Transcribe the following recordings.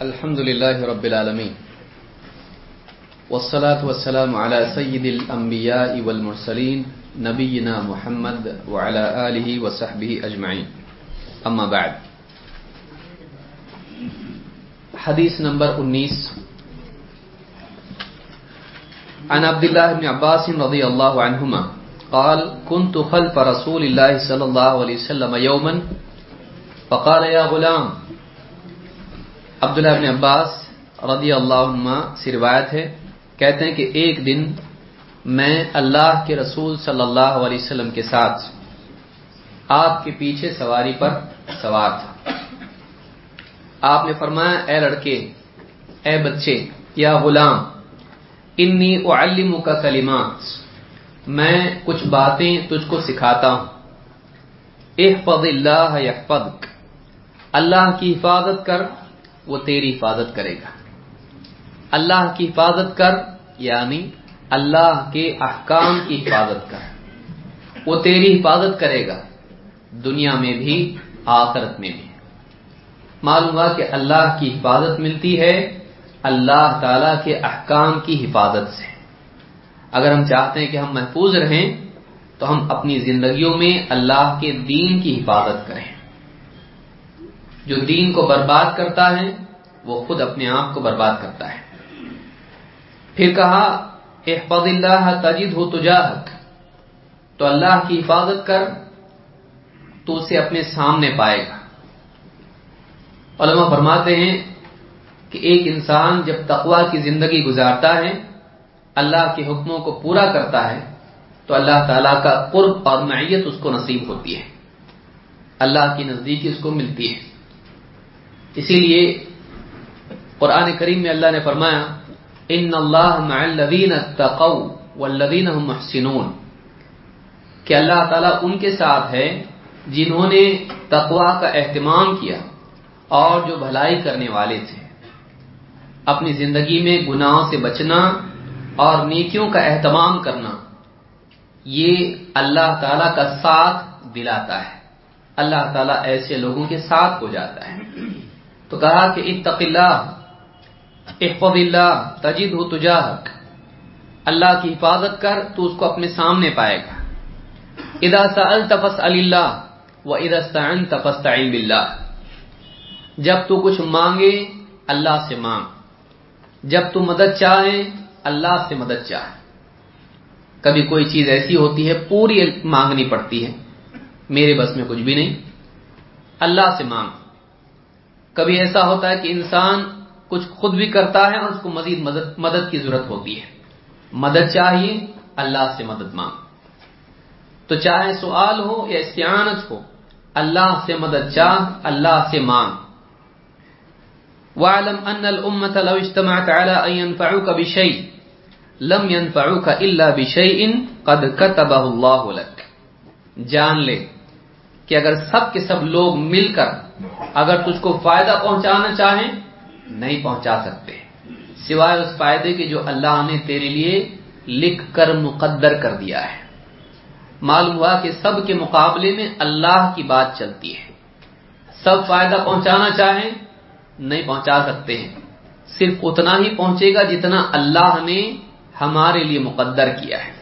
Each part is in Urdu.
الحمد لله رب العالمين والصلاة والسلام على سيد الأنبياء والمرسلين نبينا محمد وعلى آله وصحبه أجمعين أما بعد حديث نمبر 19 عن عبد الله بن عباس رضي الله عنهما قال كنت خلف رسول الله صلى الله عليه وسلم يوما فقال يا غلام عبداللہ بن عباس رضی اللہ عنہ سے روایت ہے، کہتے ہیں کہ ایک دن میں اللہ کے رسول صلی اللہ علیہ وسلم کے ساتھ آپ کے پیچھے سواری پر سوار تھا۔ آپ نے فرمایا، اے لڑکے، اے بچے، یا غلام، انی اعلم کا کلمات، میں کچھ باتیں تجھ کو سکھاتا ہوں۔ احفظ اللہ یحفظک، اللہ کی حفاظت کر وہ تیری حفاظت کرے گا۔ اللہ کی حفاظت کر یعنی اللہ کے احکام کی حفاظت کر۔ وہ تیری حفاظت کرے گا دنیا میں بھی، آخرت میں بھی۔ معلوم ہوا کہ اللہ کی حفاظت ملتی ہے اللہ تعالی کے احکام کی حفاظت سے۔ اگر ہم چاہتے ہیں کہ ہم محفوظ رہیں، تو ہم اپنی زندگیوں میں اللہ کے دین کی حفاظت کریں۔ جو دین کو برباد کرتا ہے، وہ خود اپنے آپ کو برباد کرتا ہے۔ پھر کہا، احفظ اللہ تجد ہو تجاہک۔ تو اللہ کی حفاظت کر، تو اسے اپنے سامنے پائے گا۔ علماء فرماتے ہیں کہ ایک انسان جب تقوا کی زندگی گزارتا ہے، اللہ کے حکموں کو پورا کرتا ہے، تو اللہ تعالی کا قرب اور معیت اس کو نصیب ہوتی ہے۔ اللہ کی نزدیکی اس کو ملتی ہے۔ اسی لیے قرآن کریم میں اللہ نے فرمایا، ان اللہ مع الذین اتقوا والذین هم محسنون. کہ اللہ تعالیٰ ان کے ساتھ ہے جنہوں نے تقوا کا اہتمام کیا اور جو بھلائی کرنے والے تھے۔ اپنی زندگی میں گناہوں سے بچنا اور نیکیوں کا اہتمام کرنا، یہ اللہ تعالی کا ساتھ دلاتا ہے۔ اللہ تعالیٰ ایسے لوگوں کے ساتھ ہو جاتا ہے۔ تو کہا کہ اتق اللہ، احفظ اللہ تجد ہو تجاہک۔ اللہ کی حفاظت کر، تو اس کو اپنے سامنے پائے گا۔ ادا سأل تفس اللہ و ادا استعن تفس جب تو کچھ مانگے، اللہ سے مانگ۔ جب تو مدد چاہے، اللہ سے مدد چاہے۔ کبھی کوئی چیز ایسی ہوتی ہے، پوری مانگنی پڑتی ہے۔ میرے بس میں کچھ بھی نہیں۔ اللہ سے مانگ۔ کبھی ایسا ہوتا ہے کہ انسان کچھ خود بھی کرتا ہے اور اس کو مزید مدد مدد کی ضرورت ہوتی ہے۔ مدد چاہیے، اللہ سے مدد مانگ۔ تو چاہے سوال ہو یا استعانت ہو، اللہ سے مدد چاہ، اللہ سے مانگ۔ وَعْلَمْ أَنَّ الْأُمَّةَ لَوْ اجْتَمَعَتْ عَلَىٰ أَن يَنْفَعُوكَ بِشَيْءٍ، لَمْ يَنْفَعُوكَ إِلَّا بِشَيْءٍ قَدْ كَتَبَهُ اللَّهُ لَكَ۔ جان لے۔ کہ اگر سب کے سب لوگ مل کر اگر تجھ کو فائدہ پہنچانا چاہیں، نہیں پہنچا سکتے۔ سوائے اس فائدے کے جو اللہ نے تیرے لیے لکھ کر مقدر کر دیا ہے۔ معلوم ہوا کہ سب کے مقابلے میں اللہ کی بات چلتی ہے۔ سب فائدہ پہنچانا چاہیں، نہیں پہنچا سکتے ہیں۔ صرف اتنا ہی پہنچے گا جتنا اللہ نے ہمارے لیے مقدر کیا ہے۔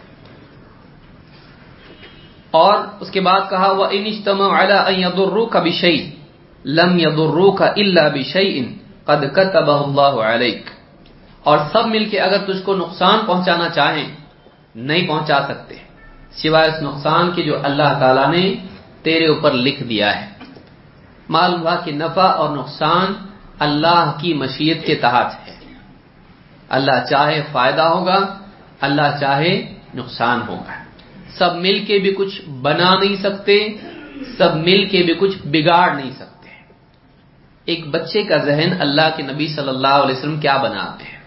اور اس کے بعد کہا وہ انجتم ادرو کا بشئی لم یدرو کا اللہ بشئی قد كتب اللہ علیک اور سب مل کے اگر تجھ کو نقصان پہنچانا چاہیں، نہیں پہنچا سکتے، سوائے اس نقصان کے جو اللہ تعالی نے تیرے اوپر لکھ دیا ہے۔ معلوم ہوا کہ نفع اور نقصان اللہ کی مشیت کے تحت ہے۔ اللہ چاہے فائدہ ہوگا، اللہ چاہے نقصان ہوگا۔ سب مل کے بھی کچھ بنا نہیں سکتے، سب مل کے بھی کچھ بگاڑ نہیں سکتے۔ ایک بچے کا ذہن اللہ کے نبی صلی اللہ علیہ وسلم کیا بناتے ہیں؟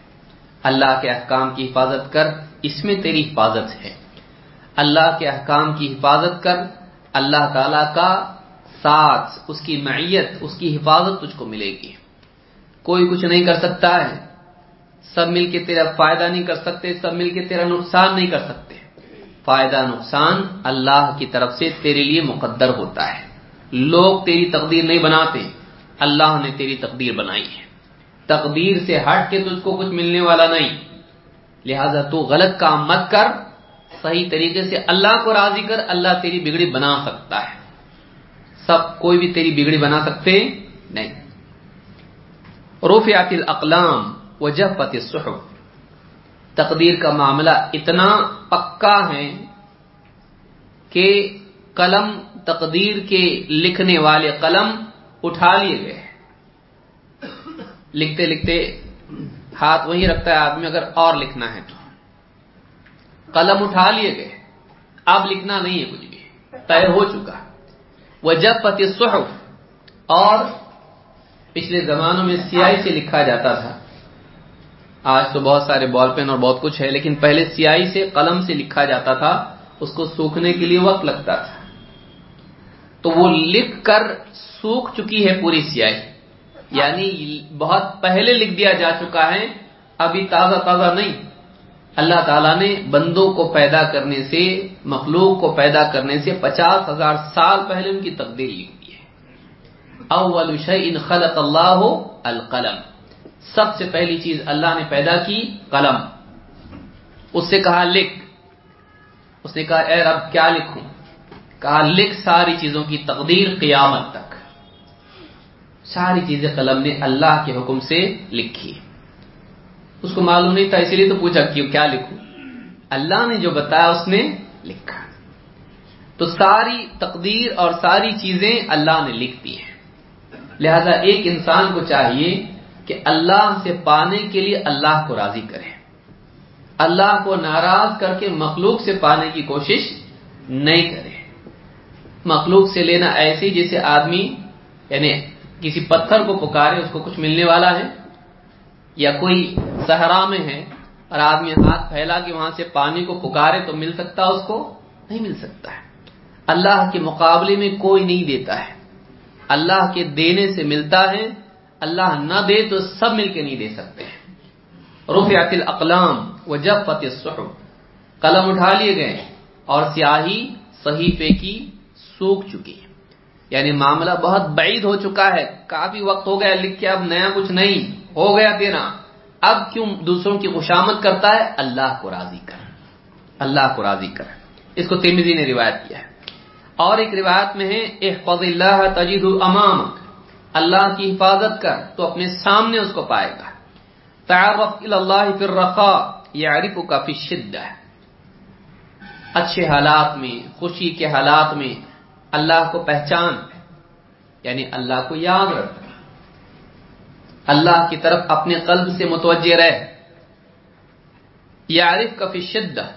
اللہ کے احکام کی حفاظت کر، اس میں تیری حفاظت ہے۔ اللہ کے احکام کی حفاظت کر، اللہ تعالی کا ساتھ، اس کی معیت، اس کی حفاظت تجھ کو ملے گی۔ کوئی کچھ نہیں کر سکتا ہے۔ سب مل کے تیرا فائدہ نہیں کر سکتے، سب مل کے تیرا نقصان نہیں کر سکتے۔ فائدہ نقصان اللہ کی طرف سے تیرے لیے مقدر ہوتا ہے۔ لوگ تیری تقدیر نہیں بناتے، اللہ نے تیری تقدیر بنائی ہے۔ تقدیر سے ہٹ کے تجھ کو کچھ ملنے والا نہیں۔ لہذا تو غلط کام مت کر، صحیح طریقے سے اللہ کو راضی کر، اللہ تیری بگڑی بنا سکتا ہے۔ سب کوئی بھی تیری بگڑی بنا سکتے نہیں۔ رفعت الاقلام وجفت الصحف تقدیر کا معاملہ اتنا پکا ہے کہ قلم تقدیر کے لکھنے والے قلم اٹھا لیے گئے لکھتے لکھتے ہاتھ وہیں رکھتا ہے آدمی، اگر اور لکھنا ہے تو۔ قلم اٹھا لیے گئے۔ اب لکھنا نہیں ہے کچھ بھی۔ طے ہو چکا۔ وہ جب پتی اور پچھلے زمانوں میں سیاہی سے لکھا جاتا تھا۔ آج تو بہت سارے بال پین اور بہت کچھ ہے، لیکن پہلے سیاہی سے قلم سے لکھا جاتا تھا، اس کو سوکھنے کے لیے وقت لگتا تھا۔ تو وہ لکھ کر سوکھ چکی ہے پوری سیاہی۔ یعنی بہت پہلے لکھ دیا جا چکا ہے، ابھی تازہ تازہ نہیں۔ اللہ تعالیٰ نے بندوں کو پیدا کرنے سے، مخلوق کو پیدا کرنے سے پچاس ہزار سال پہلے ان کی تقدیر لکھ دی ہے۔ اول شیء خلق اللہ القلم۔ سب سے پہلی چیز اللہ نے پیدا کی قلم۔ اس سے کہا لکھ۔ اس نے کہا اے رب کیا لکھوں؟ کہا لکھ ساری چیزوں کی تقدیر قیامت تک۔ ساری چیزیں قلم نے اللہ کے حکم سے لکھی۔ اس کو معلوم نہیں تھا، اسی لیے تو پوچھا کہ کیا لکھوں؟ اللہ نے جو بتایا اس نے لکھا۔ تو ساری تقدیر اور ساری چیزیں اللہ نے لکھ دی ہیں۔ لہذا ایک انسان کو چاہیے کہ اللہ سے پانے کے لیے اللہ کو راضی کرے اللہ کو ناراض کر کے مخلوق سے پانے کی کوشش نہیں کرے مخلوق سے لینا ایسی جیسے آدمی یعنی کسی پتھر کو پکارے، اس کو کچھ ملنے والا ہے، یا کوئی صحرا میں ہے اور آدمی ہاتھ پھیلا کے وہاں سے پانی کو پکارے تو مل سکتا اس کو؟ نہیں مل سکتا ہے۔ اللہ کے مقابلے میں کوئی نہیں دیتا ہے۔ اللہ کے دینے سے ملتا ہے اللہ نہ دے تو سب مل کے نہیں دے سکتے۔ رفعت الاقلام وجب فتح صحب قلم اٹھا لیے گئے اور سیاہی صحیفے کی سوکھ چکی۔ ہے یعنی معاملہ بہت بعید ہو چکا ہے۔ کافی وقت ہو گیا لکھ کے اب نیا کچھ نہیں۔ ہو گیا تیرا۔ اب کیوں دوسروں کی خوشامد کرتا ہے؟ اللہ کو راضی کر۔ اللہ کو راضی کر۔ اس کو تیمزی نے روایت کیا ہے۔ اور ایک روایت میں ہے، احفظ اللہ تجید امامک۔ اللہ کی حفاظت کر تو اپنے سامنے اس کو پائے گا۔ تعرف اللہ فی الرخاء یعرفک فی الشدہ۔ اچھے حالات میں، خوشی کے حالات میں اللہ کو پہچان یعنی اللہ کو یاد رکھ۔ اللہ کی طرف اپنے قلب سے متوجہ رہ۔ یارف کا فی شدہ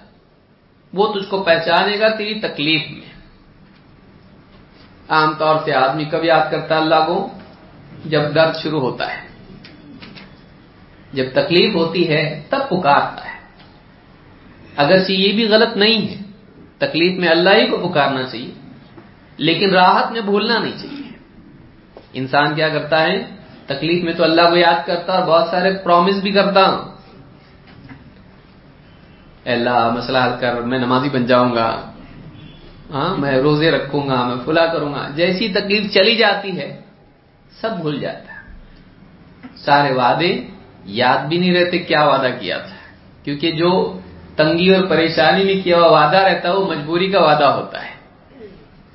وہ تجھ کو پہچانے گا تیری تکلیف میں۔ عام طور سے آدمی کب یاد کرتا اللہ کو؟ جب درد شروع ہوتا ہے، جب تکلیف ہوتی ہے، تب پکارتا ہے۔ اگرچہ یہ بھی غلط نہیں ہے، تکلیف میں اللہ ہی کو پکارنا چاہیے، لیکن راحت میں بھولنا نہیں چاہیے۔ انسان کیا کرتا ہے، تکلیف میں تو اللہ کو یاد کرتا اور بہت سارے پرومس بھی کرتا۔ ہوں اللہ، مسئلہ حل کر، میں نمازی بن جاؤں گا۔ ہاں میں روزے رکھوں گا، میں فلا کروں گا۔ جیسی تکلیف چلی جاتی ہے سب بھول جاتا ہے۔ سارے وعدے یاد بھی نہیں رہتے کیا وعدہ کیا تھا۔ کیونکہ جو تنگی اور پریشانی میں کیا ہوا وعدہ رہتا ہے، وہ مجبوری کا وعدہ ہوتا ہے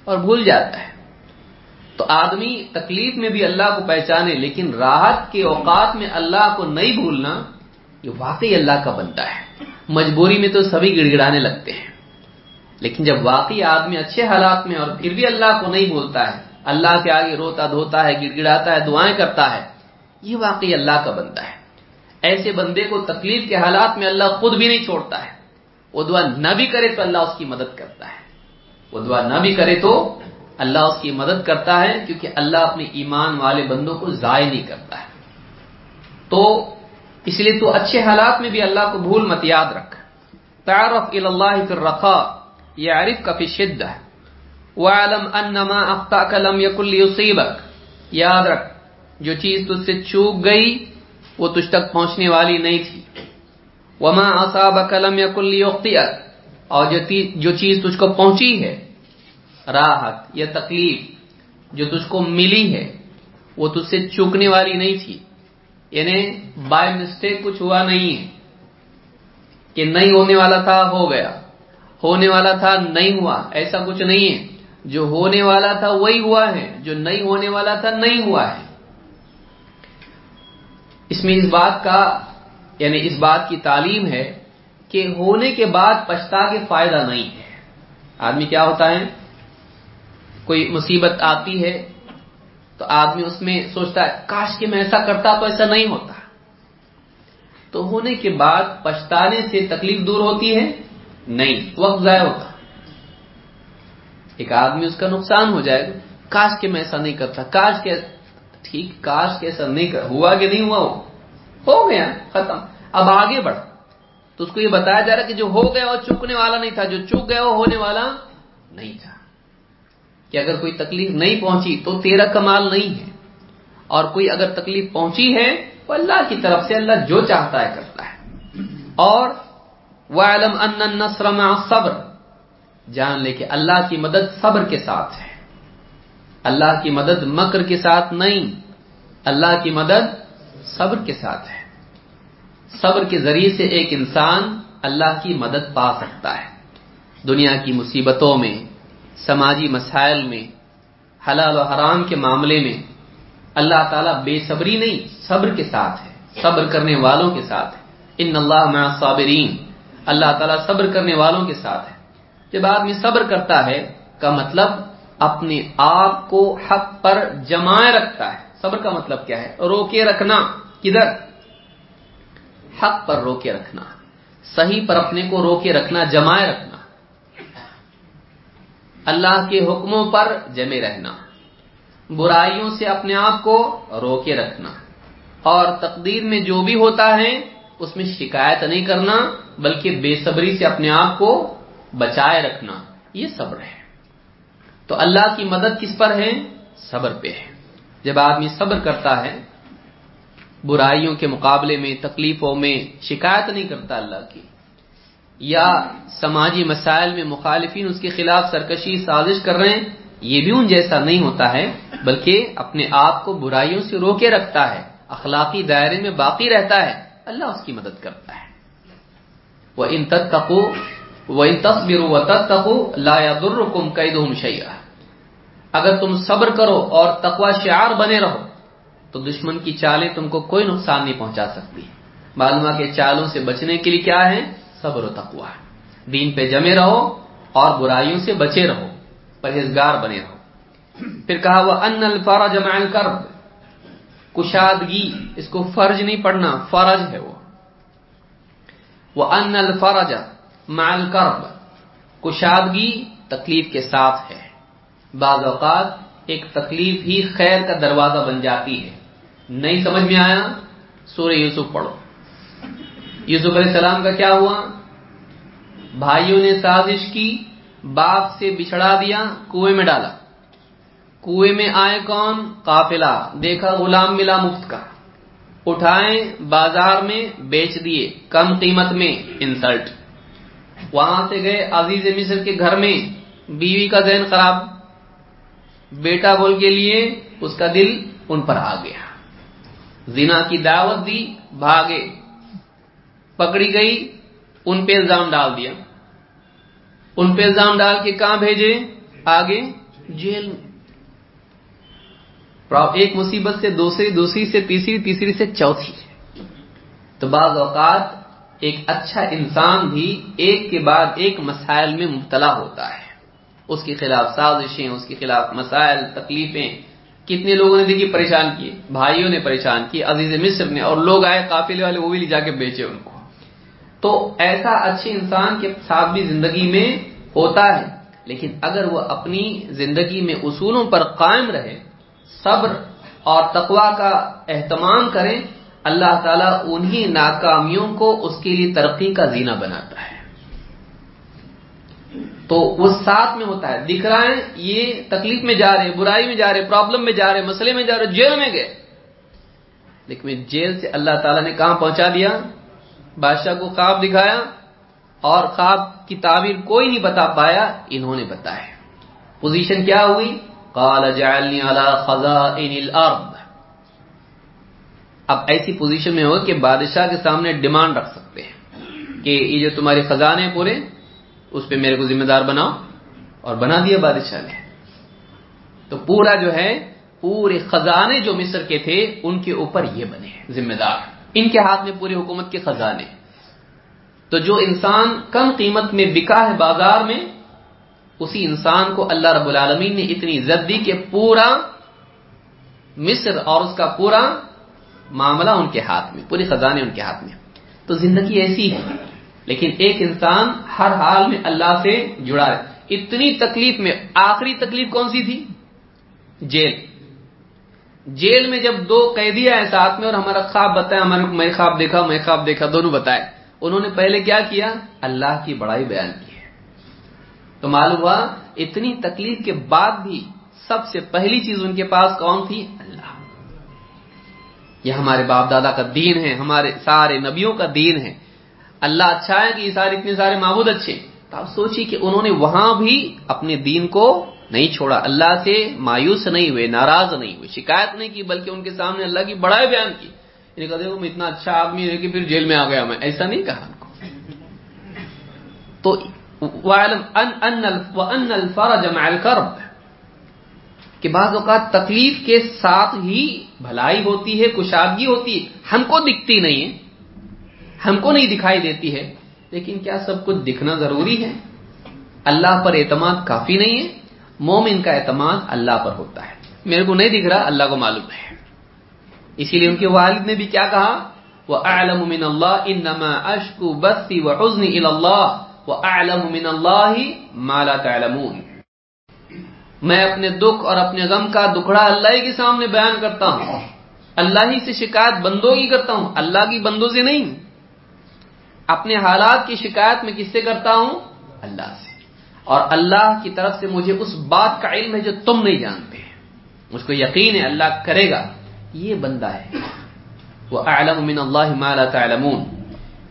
اور بھول جاتا ہے۔ تو آدمی تکلیف میں بھی اللہ کو پہچانے، لیکن راحت کے اوقات میں اللہ کو نہیں بھولنا، یہ واقعی اللہ کا بنتا ہے۔ مجبوری میں تو سبھی گڑ گڑانے لگتے ہیں۔ لیکن جب واقعی آدمی اچھے حالات میں اور پھر بھی اللہ کو نہیں بولتا ہے اللہ کے آگے روتا دھوتا ہے گڑ گڑاتا ہے، دعائیں کرتا ہے، یہ واقعی اللہ کا بنتا ہے۔ ایسے بندے کو تکلیف کے حالات میں اللہ خود بھی نہیں چھوڑتا ہے۔ وہ دعا نہ بھی کرے تو اللہ اس کی مدد کرتا ہے۔ وہ دعا نہ بھی کرے تو اللہ اس کی مدد کرتا ہے، کیونکہ اللہ اپنے ایمان والے بندوں کو ضائع نہیں کرتا ہے۔ تو اس لیے تو اچھے حالات میں بھی اللہ کو بھول مت، یاد رکھ۔ تعارف اللہ فی الرخاء یعرف کا فی شدہ وعلم انما اخطاک لم یکن لیصیبک یاد رکھ، جو چیز تجھ سے چوک گئی، وہ تجھ تک پہنچنے والی نہیں تھی۔ وما اصابک لم یکن لیخطئک اور جو چیز تجھ کو پہنچی ہے، راحت یا تکلیف، جو تجھ کو ملی ہے، وہ تجھ سے چوکنے والی نہیں تھی۔ یعنی بائی مسٹیک کچھ ہوا نہیں ہے۔ کہ نہیں ہونے والا تھا، ہو گیا۔ ہونے والا تھا، نہیں ہوا، ایسا کچھ نہیں ہے۔ جو ہونے والا تھا وہی ہوا ہے، جو نہیں ہونے والا تھا نہیں ہوا ہے۔ اس میں اس بات کا یعنی اس بات کی تعلیم ہے کہ ہونے کے بعد پچھتا کے فائدہ نہیں ہے۔ آدمی کیا ہوتا ہے؟ کوئی مصیبت آتی ہے تو آدمی اس میں سوچتا ہے، کاش کہ میں ایسا کرتا تو ایسا نہیں ہوتا۔ تو ہونے کے بعد پچھتانے سے تکلیف دور ہوتی ہے؟ نہیں، وقت ضائع ہوتا۔ ایک آدمی اس کا نقصان ہو جائے گا۔ کاش کہ میں ایسا نہیں کرتا۔ کاش کے ٹھیک، کاش کے ایسا نہیں کر ہوا کہ نہیں ہوا وہ۔ ہو گیا، ختم۔ اب آگے بڑھ۔ تو اس کو یہ بتایا جا رہا کہ جو ہو گیا وہ چکنے والا نہیں تھا، جو چک گیا وہ ہونے والا نہیں تھا۔ کہ اگر کوئی تکلیف نہیں پہنچی تو تیرا کمال نہیں ہے۔ اور کوئی اگر تکلیف پہنچی ہے تو اللہ کی طرف سے اللہ جو چاہتا ہے کرتا ہے۔ اور وَعَلَمْ أَنَّ النَّصْرَ مَعَ صبر جان لے کہ اللہ کی مدد صبر کے ساتھ ہے۔ اللہ کی مدد مکر کے ساتھ نہیں، اللہ کی مدد صبر کے ساتھ ہے۔ صبر کے ذریعے سے ایک انسان اللہ کی مدد پا سکتا ہے۔ دنیا کی مصیبتوں میں، سماجی مسائل میں، حلال و حرام کے معاملے میں اللہ تعالیٰ بے صبری نہیں، صبر کے ساتھ ہے۔ صبر کرنے والوں کے ساتھ ہے۔ ان اللہ صابرین اللہ تعالیٰ صبر کرنے والوں کے ساتھ ہے۔ جب آدمی صبر کرتا ہے، کا مطلب اپنے آپ کو حق پر جمائے رکھتا ہے۔ صبر کا مطلب کیا ہے؟ روکے رکھنا۔ کدھر؟ حق پر روکے رکھنا۔ صحیح پر اپنے کو روکے رکھنا، جمائے رکھنا۔ اللہ کے حکموں پر جمے رہنا۔ برائیوں سے اپنے آپ کو روکے رکھنا۔ اور تقدیر میں جو بھی ہوتا ہے، اس میں شکایت نہیں کرنا، بلکہ بے صبری سے اپنے آپ کو بچائے رکھنا، یہ صبر ہے۔ تو اللہ کی مدد کس پر ہے؟ صبر پہ ہے۔ جب آدمی صبر کرتا ہے، برائیوں کے مقابلے میں، تکلیفوں میں شکایت نہیں کرتا اللہ کی، یا سماجی مسائل میں مخالفین اس کے خلاف سرکشی، سازش کر رہے ہیں، یہ بھی ان جیسا نہیں ہوتا ہے، بلکہ اپنے آپ کو برائیوں سے روکے رکھتا ہے، اخلاقی دائرے میں باقی رہتا ہے، اللہ اس کی مدد کرتا ہے۔ وہ ان تک تقو وہ ان تصبر و تک تقو لایا در کم اگر تم صبر کرو اور تقوا شعار بنے رہو، تو دشمن کی چالیں تم کو کوئی نقصان نہیں پہنچا سکتی۔ معلومہ کے چالوں سے بچنے کے لیے کیا ہے؟ صبر و تقوا دین پہ جمے رہو اور برائیوں سے بچے رہو، پرہیزگار بنے رہو۔ پھر کہا وہ ان الفرج مع الكرب۔ کشادگی، اس کو فرج نہیں پڑھنا، فرج ہے وہ۔ ان الفرج مع الكرب کشادگی تکلیف کے ساتھ ہے۔ بعض اوقات ایک تکلیف ہی خیر کا دروازہ بن جاتی ہے۔ نہیں سمجھ میں آیا؟ سورہ یوسف پڑھو۔ یوسف علیہ السلام کا کیا ہوا؟ بھائیوں نے سازش کی، باپ سے بچھڑا دیا، کنویں میں ڈالا۔ کنویں میں آئے کون؟ قافلہ۔ دیکھا، غلام ملا مفت کا۔ اٹھائے، بازار میں بیچ دیے، کم قیمت میں، انسلٹ۔ وہاں سے گئے عزیز مصر کے گھر میں، بیوی کا ذہن خراب، بیٹا بول کے لیے اس کا دل ان پر آ گیا۔ زنا کی دعوت دی، بھاگے۔ پکڑی گئی، ان پہ الزام ڈال دیا۔ ان پہ الزام ڈال کے کہاں بھیجے؟ آگے، جیل میں۔ ایک مصیبت سے دوسری دوسری سے تیسری تیسری سے چوتھی۔ تو بعض اوقات ایک اچھا انسان بھی ایک کے بعد ایک مسائل میں مبتلا ہوتا ہے۔ اس کے خلاف سازشیں، اس کے خلاف مسائل، تکلیفیں۔ کتنے لوگوں نے دیکھی پریشان کیے، بھائیوں نے پریشان کیے، عزیز مصر نے، اور لوگ آئے قافلے والے وہ بھی لے جا کے بیچے ان کو۔ تو ایسا اچھے انسان کے ساتھ بھی زندگی میں ہوتا ہے، لیکن اگر وہ اپنی زندگی میں اصولوں پر قائم رہے، صبر اور تقوا کا اہتمام کریں اللہ تعالیٰ انہی ناکامیوں کو اس کے لیے ترقی کا زینہ بناتا ہے۔ تو وہ ساتھ میں ہوتا ہے۔ دکھ رہا ہے، یہ تکلیف میں جا رہے برائی میں جا رہے پرابلم میں جا رہے مسئلے میں جا رہے جیل میں گئے۔ لیکن جیل سے اللہ تعالیٰ نے کہاں پہنچا دیا؟ بادشاہ کو خواب دکھایا اور خواب کی تعبیر کوئی نہیں بتا پایا، انہوں نے بتایا۔ پوزیشن کیا ہوئی؟ قال جعلنی خزائن الارض اب ایسی پوزیشن میں ہو کہ بادشاہ کے سامنے ڈیمانڈ رکھ سکتے ہیں کہ یہ جو تمہارے خزانے ہیں پورے، اس پہ میرے کو ذمہ دار بناؤ اور بنا دیا بادشاہ نے۔ تو پورا جو ہے، پورے خزانے جو مصر کے تھے، ان کے اوپر یہ بنے ذمہ دار۔ ان کے ہاتھ میں پوری حکومت کے خزانے۔ تو جو انسان کم قیمت میں بکا ہے بازار میں، اسی انسان کو اللہ رب العالمین نے اتنی عزت دی کہ پورا مصر اور اس کا پورا معاملہ ان کے ہاتھ میں پوری خزانے ان کے ہاتھ میں۔ تو زندگی ایسی ہے، لیکن ایک انسان ہر حال میں اللہ سے جڑا ہے۔ اتنی تکلیف میں، آخری تکلیف کون سی تھی؟ جیل۔ جیل میں جب دو قیدی آئے ساتھ میں اور ہمارا خواب بتایا ہمارے میں خواب دیکھا، میں خواب دیکھا، دونوں بتائے۔ انہوں نے پہلے کیا کیا؟ اللہ کی بڑائی بیان کی ہے۔ تو معلوم ہوا، اتنی تکلیف کے بعد بھی سب سے پہلی چیز ان کے پاس کون تھی؟ یہ ہمارے باپ دادا کا دین ہے، ہمارے سارے نبیوں کا دین ہے۔ اللہ اچھا ہے کہ یہ سارے اتنے سارے معبود اچھے تو آپ سوچیے کہ انہوں نے وہاں بھی اپنے دین کو نہیں چھوڑا۔ اللہ سے مایوس نہیں ہوئے، ناراض نہیں ہوئے، شکایت نہیں کی، بلکہ ان کے سامنے اللہ کی بڑائی بیان کی۔ کہا، دیکھو، میں اتنا اچھا آدمی ہے کہ پھر جیل میں آ گیا میں۔ ایسا نہیں کہا ان کو۔ تو الفرج مع الكرب۔ کہ بعض اوقات تکلیف کے ساتھ ہی بھلائی ہوتی ہے، کشادگی ہوتی ہے۔ ہم کو دکھتی نہیں ہے۔ ہم کو نہیں دکھائی دیتی ہے۔ لیکن کیا سب کچھ دکھنا ضروری ہے؟ اللہ پر اعتماد کافی نہیں ہے۔ مومن کا اعتماد اللہ پر ہوتا ہے۔ میرے کو نہیں دکھ رہا، اللہ کو معلوم ہے۔ اسی لیے ان کے والد نے بھی کیا کہا؟ وہ اعلم من اللہ انما اشکو بسی و حزن اللہ وہ اعلم من اللہ مالا تعلمون۔ میں اپنے دکھ اور اپنے غم کا دکھڑا اللہ ہی کے سامنے بیان کرتا ہوں۔ اللہ ہی سے شکایت بندوں کی کرتا ہوں۔ اللہ کی بندوں سے نہیں۔ اپنے حالات کی شکایت میں کس سے کرتا ہوں؟ اللہ سے۔ اور اللہ کی طرف سے مجھے اس بات کا علم ہے جو تم نہیں جانتے۔ مجھ کو یقین ہے اللہ کرے گا۔ یہ بندہ ہے۔ وہ اعلم من اللہ مالا تعلمون۔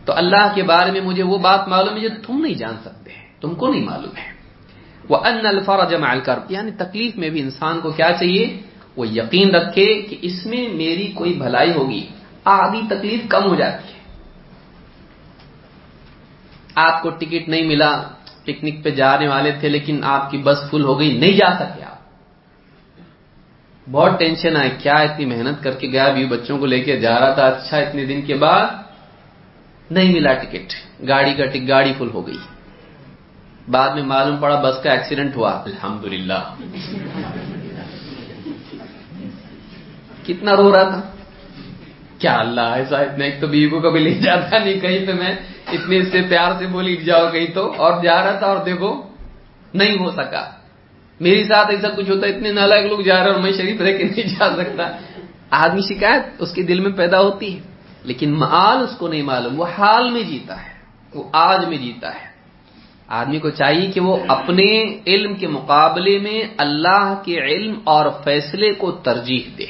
تو اللہ کے بارے میں مجھے وہ بات معلوم ہے جو تم نہیں جان سکتے۔ تم کو نہیں معلوم ہے۔ وہ ان الفرج مع الكرب یعنی تکلیف میں بھی انسان کو کیا چاہیے؟ وہ یقین رکھے کہ اس میں میری کوئی بھلائی ہوگی۔ آدھی تکلیف کم ہو جاتی ہے۔ آپ کو ٹکٹ نہیں ملا، پکنک پہ جانے والے تھے، لیکن آپ کی بس فل ہو گئی، نہیں جا سکے آپ۔ بہت ٹینشن آئے، کیا اتنی محنت کر کے گیا؟ بھی بچوں کو لے کے جا رہا تھا اچھا اتنے دن کے بعد نہیں ملا ٹکٹ۔ گاڑی کا ٹک گاڑی فل ہو گئی۔ بعد میں معلوم پڑا بس کا ایکسیڈنٹ ہوا۔ الحمدللہ۔ کتنا رو رہا تھا؟ کیا اللہ ایسا اتنا ایک تو بیوی کو کبھی لے جاتا نہیں کہیں تو میں اتنے سے پیار سے بولی جاؤ کہیں تو۔ اور جا رہا تھا اور دیکھو نہیں ہو سکا۔ میری ساتھ ایسا کچھ ہوتا اتنے نالائک لوگ جا رہے اور میں شریف رہ کے نہیں جا سکتا۔ آدمی شکایت اس کے دل میں پیدا ہوتی ہے لیکن مال اس کو نہیں معلوم۔ وہ حال میں جیتا ہے وہ آج میں جیتا ہے۔ آدمی کو چاہیے کہ وہ اپنے علم کے مقابلے میں اللہ کے علم اور فیصلے کو ترجیح دے۔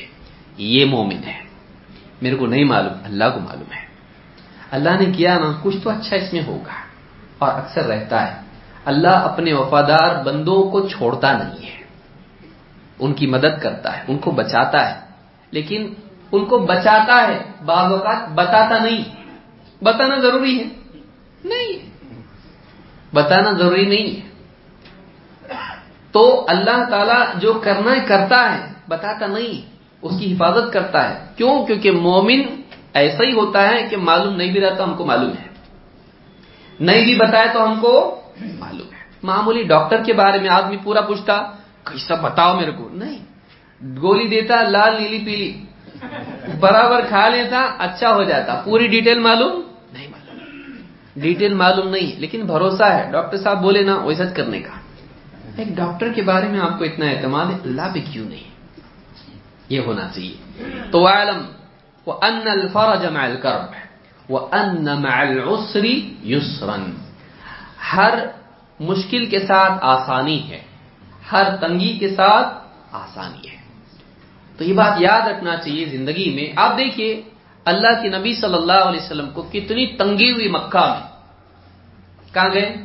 یہ مومن ہے۔ میرے کو نہیں معلوم، اللہ کو معلوم ہے۔ اللہ نے کیا نا، کچھ تو اچھا اس میں ہوگا۔ اور اکثر رہتا ہے، اللہ اپنے وفادار بندوں کو چھوڑتا نہیں ہے۔ ان کی مدد کرتا ہے، ان کو بچاتا ہے۔ لیکن ان کو بچاتا ہے، بعض اوقات بتاتا نہیں۔ بتانا ضروری ہے۔ نہیں۔ بتانا ضروری نہیں ہے۔ تو اللہ تعالی جو کرنا ہے کرتا ہے، بتاتا نہیں، اس کی حفاظت کرتا ہے۔ کیوں؟ کیونکہ مومن ایسا ہی ہوتا ہے کہ معلوم نہیں بھی رہتا ہم کو معلوم ہے۔ نہیں بھی بتایا تو ہم کو معلوم ہے۔ معمولی ڈاکٹر کے بارے میں آدمی پورا پوچھتا، کیسا بتاؤ میرے کو؟ نہیں۔ گولی دیتا، لال، نیلی، پیلی، برابر کھا لیتا اچھا ہو جاتا، پوری ڈیٹیل معلوم؟ ڈیٹیل معلوم نہیں لیکن بھروسہ ہے۔ ڈاکٹر صاحب بولے نا ویسا کرنے کا۔ ایک ڈاکٹر کے بارے میں آپ کو اتنا اعتماد ہے، اللہ پہ کیوں نہیں؟ یہ ہونا چاہیے۔ تو عالم وہ ان الفرج مع الكرب وہ ان مع العسر یسرا ہر مشکل کے ساتھ آسانی ہے، ہر تنگی کے ساتھ آسانی ہے۔ تو یہ بات یاد رکھنا چاہیے زندگی میں۔ آپ دیکھیے اللہ کے نبی صلی اللہ علیہ وسلم کو کتنی تنگی ہوئی مکہ میں؟ کہاں گئے؟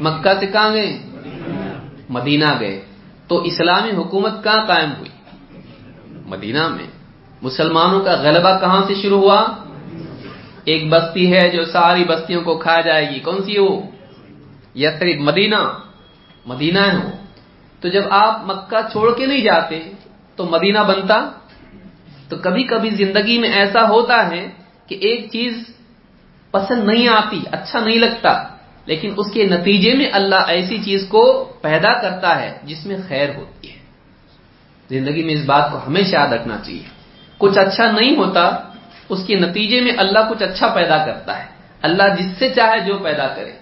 مکہ سے کہاں گئے؟ مدینہ گئے۔ تو اسلامی حکومت کہاں قائم ہوئی؟ مدینہ میں۔ مسلمانوں کا غلبہ کہاں سے شروع ہوا؟ ایک بستی ہے جو ساری بستیوں کو کھا جائے گی۔ کون سی وہ؟ یسرب مدینہ۔ مدینہ ہے وہ۔ تو جب آپ مکہ چھوڑ کے نہیں جاتے تو مدینہ بنتا؟ تو کبھی کبھی زندگی میں ایسا ہوتا ہے کہ ایک چیز پسند نہیں آتی اچھا نہیں لگتا، لیکن اس کے نتیجے میں اللہ ایسی چیز کو پیدا کرتا ہے جس میں خیر ہوتی ہے۔ زندگی میں اس بات کو ہمیشہ یاد رکھنا چاہیے۔ کچھ اچھا نہیں ہوتا، اس کے نتیجے میں اللہ کچھ اچھا پیدا کرتا ہے۔ اللہ جس سے چاہے جو پیدا کرے۔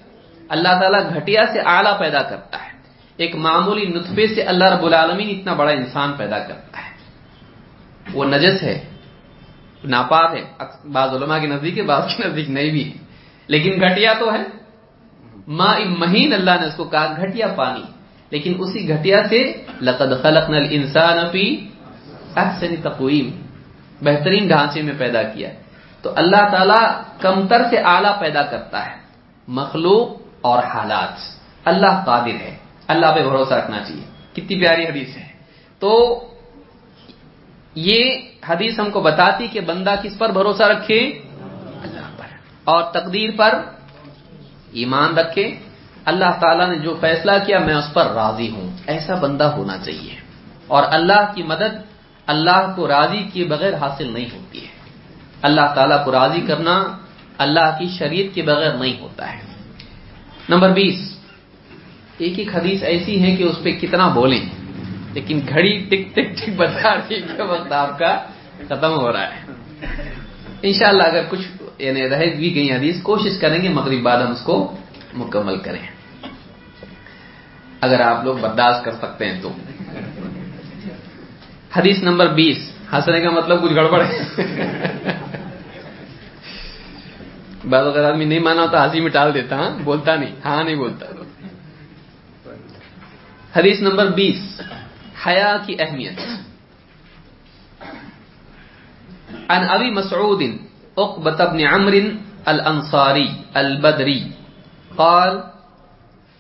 اللہ تعالیٰ گھٹیا سے آلہ پیدا کرتا ہے۔ ایک معمولی نطفے سے اللہ رب العالمین اتنا بڑا انسان پیدا کرتا ہے۔ وہ نجس ہے، ناپاک ہے۔ بعض علماء کے نزدیک ہے، بعض کے نزدیک نہیں بھی ہے۔ لیکن گھٹیا تو ہے۔ ماں مہین اللہ نے اس کو کہا، گھٹیا پانی۔ لیکن اسی گھٹیا سے لقد خلقنا الانسان فی احسن تقویم۔ بہترین ڈھانچے میں پیدا کیا تو اللہ تعالی کمتر سے اعلی پیدا کرتا ہے۔ مخلوق اور حالات۔ اللہ قادر ہے۔ اللہ پہ بھروسہ رکھنا چاہیے۔ کتنی پیاری حدیث ہے۔ تو یہ حدیث ہم کو بتاتی کہ بندہ کس پر بھروسہ رکھے؟ اللہ پر۔ اور تقدیر پر ایمان رکھے۔ اللہ تعالیٰ نے جو فیصلہ کیا، میں اس پر راضی ہوں۔ ایسا بندہ ہونا چاہیے۔ اور اللہ کی مدد اللہ کو راضی کیے بغیر حاصل نہیں ہوتی ہے۔ اللہ تعالیٰ کو راضی کرنا اللہ کی شریعت کے بغیر نہیں ہوتا ہے۔ نمبر بیس، ایک ایک حدیث ایسی ہے کہ اس پہ کتنا بولیں۔ لیکن گھڑی ٹک ٹک ٹک بتا رہی کہ وقت آپ کا ختم ہو رہا ہے۔ انشاءاللہ اگر کچھ یعنی رہ بھی گئی حدیث، کوشش کریں گے مغرب بعد ہم اس کو مکمل کریں۔ اگر آپ لوگ برداشت کر سکتے ہیں تو۔ حدیث نمبر بیس۔ ہنسنے کا مطلب کچھ گڑبڑ ہے۔ بعض اگر آدمی نہیں مانا تو ہنسی میں ٹال دیتا ہاں بولتا نہیں ہاں نہیں بولتا۔ حدیث نمبر بیس۔ حیا کی اہمیت عن ابی مسعود اقبت بن عمر الانصاری البدری قال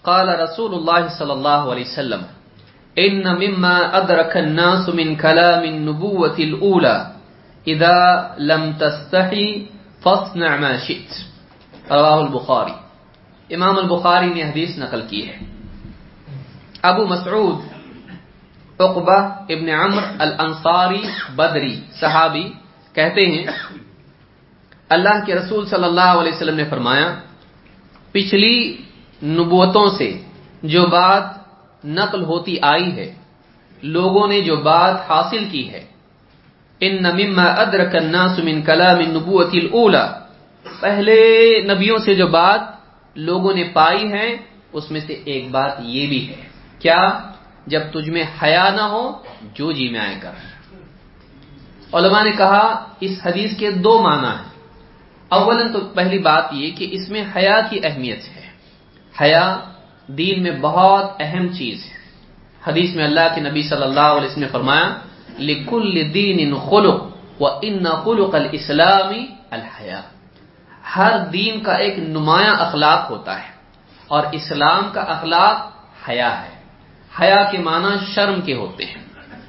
قال رسول الله صلى الله عليه وسلم إن مما أدرك الناس من كلام النبوة الأولى إذا لم تستحي فاصنع ما شئت. رواه البخاری إمام البخاری نے حدیث نقل کی ہے أبو مسعود عقبہ ابن عمر الانصاری بدری صحابی کہتے ہیں، اللہ کے رسول صلی اللہ علیہ وسلم نے فرمایا، پچھلی نبوتوں سے جو بات نقل ہوتی آئی ہے، لوگوں نے جو بات حاصل کی ہے، ان مما ادرک الناس من کلام النبوت الاولى پہلے نبیوں سے جو بات لوگوں نے پائی ہے، اس میں سے ایک بات یہ بھی ہے۔ کیا؟ جب تجھ میں حیا نہ ہو، جو جی میں آئے کر علماء نے کہا، اس حدیث کے دو معنی ہیں۔ اولا تو پہلی بات یہ کہ اس میں حیا کی اہمیت ہے۔ حیا دین میں بہت اہم چیز ہے۔ حدیث میں اللہ کے نبی صلی اللہ علیہ وسلم نے فرمایا، لکل دین خلق و ان خلق الاسلامی الحیا۔ ہر دین کا ایک نمایاں اخلاق ہوتا ہے اور اسلام کا اخلاق حیا ہے۔ حیا کے معنی شرم کے ہوتے ہیں۔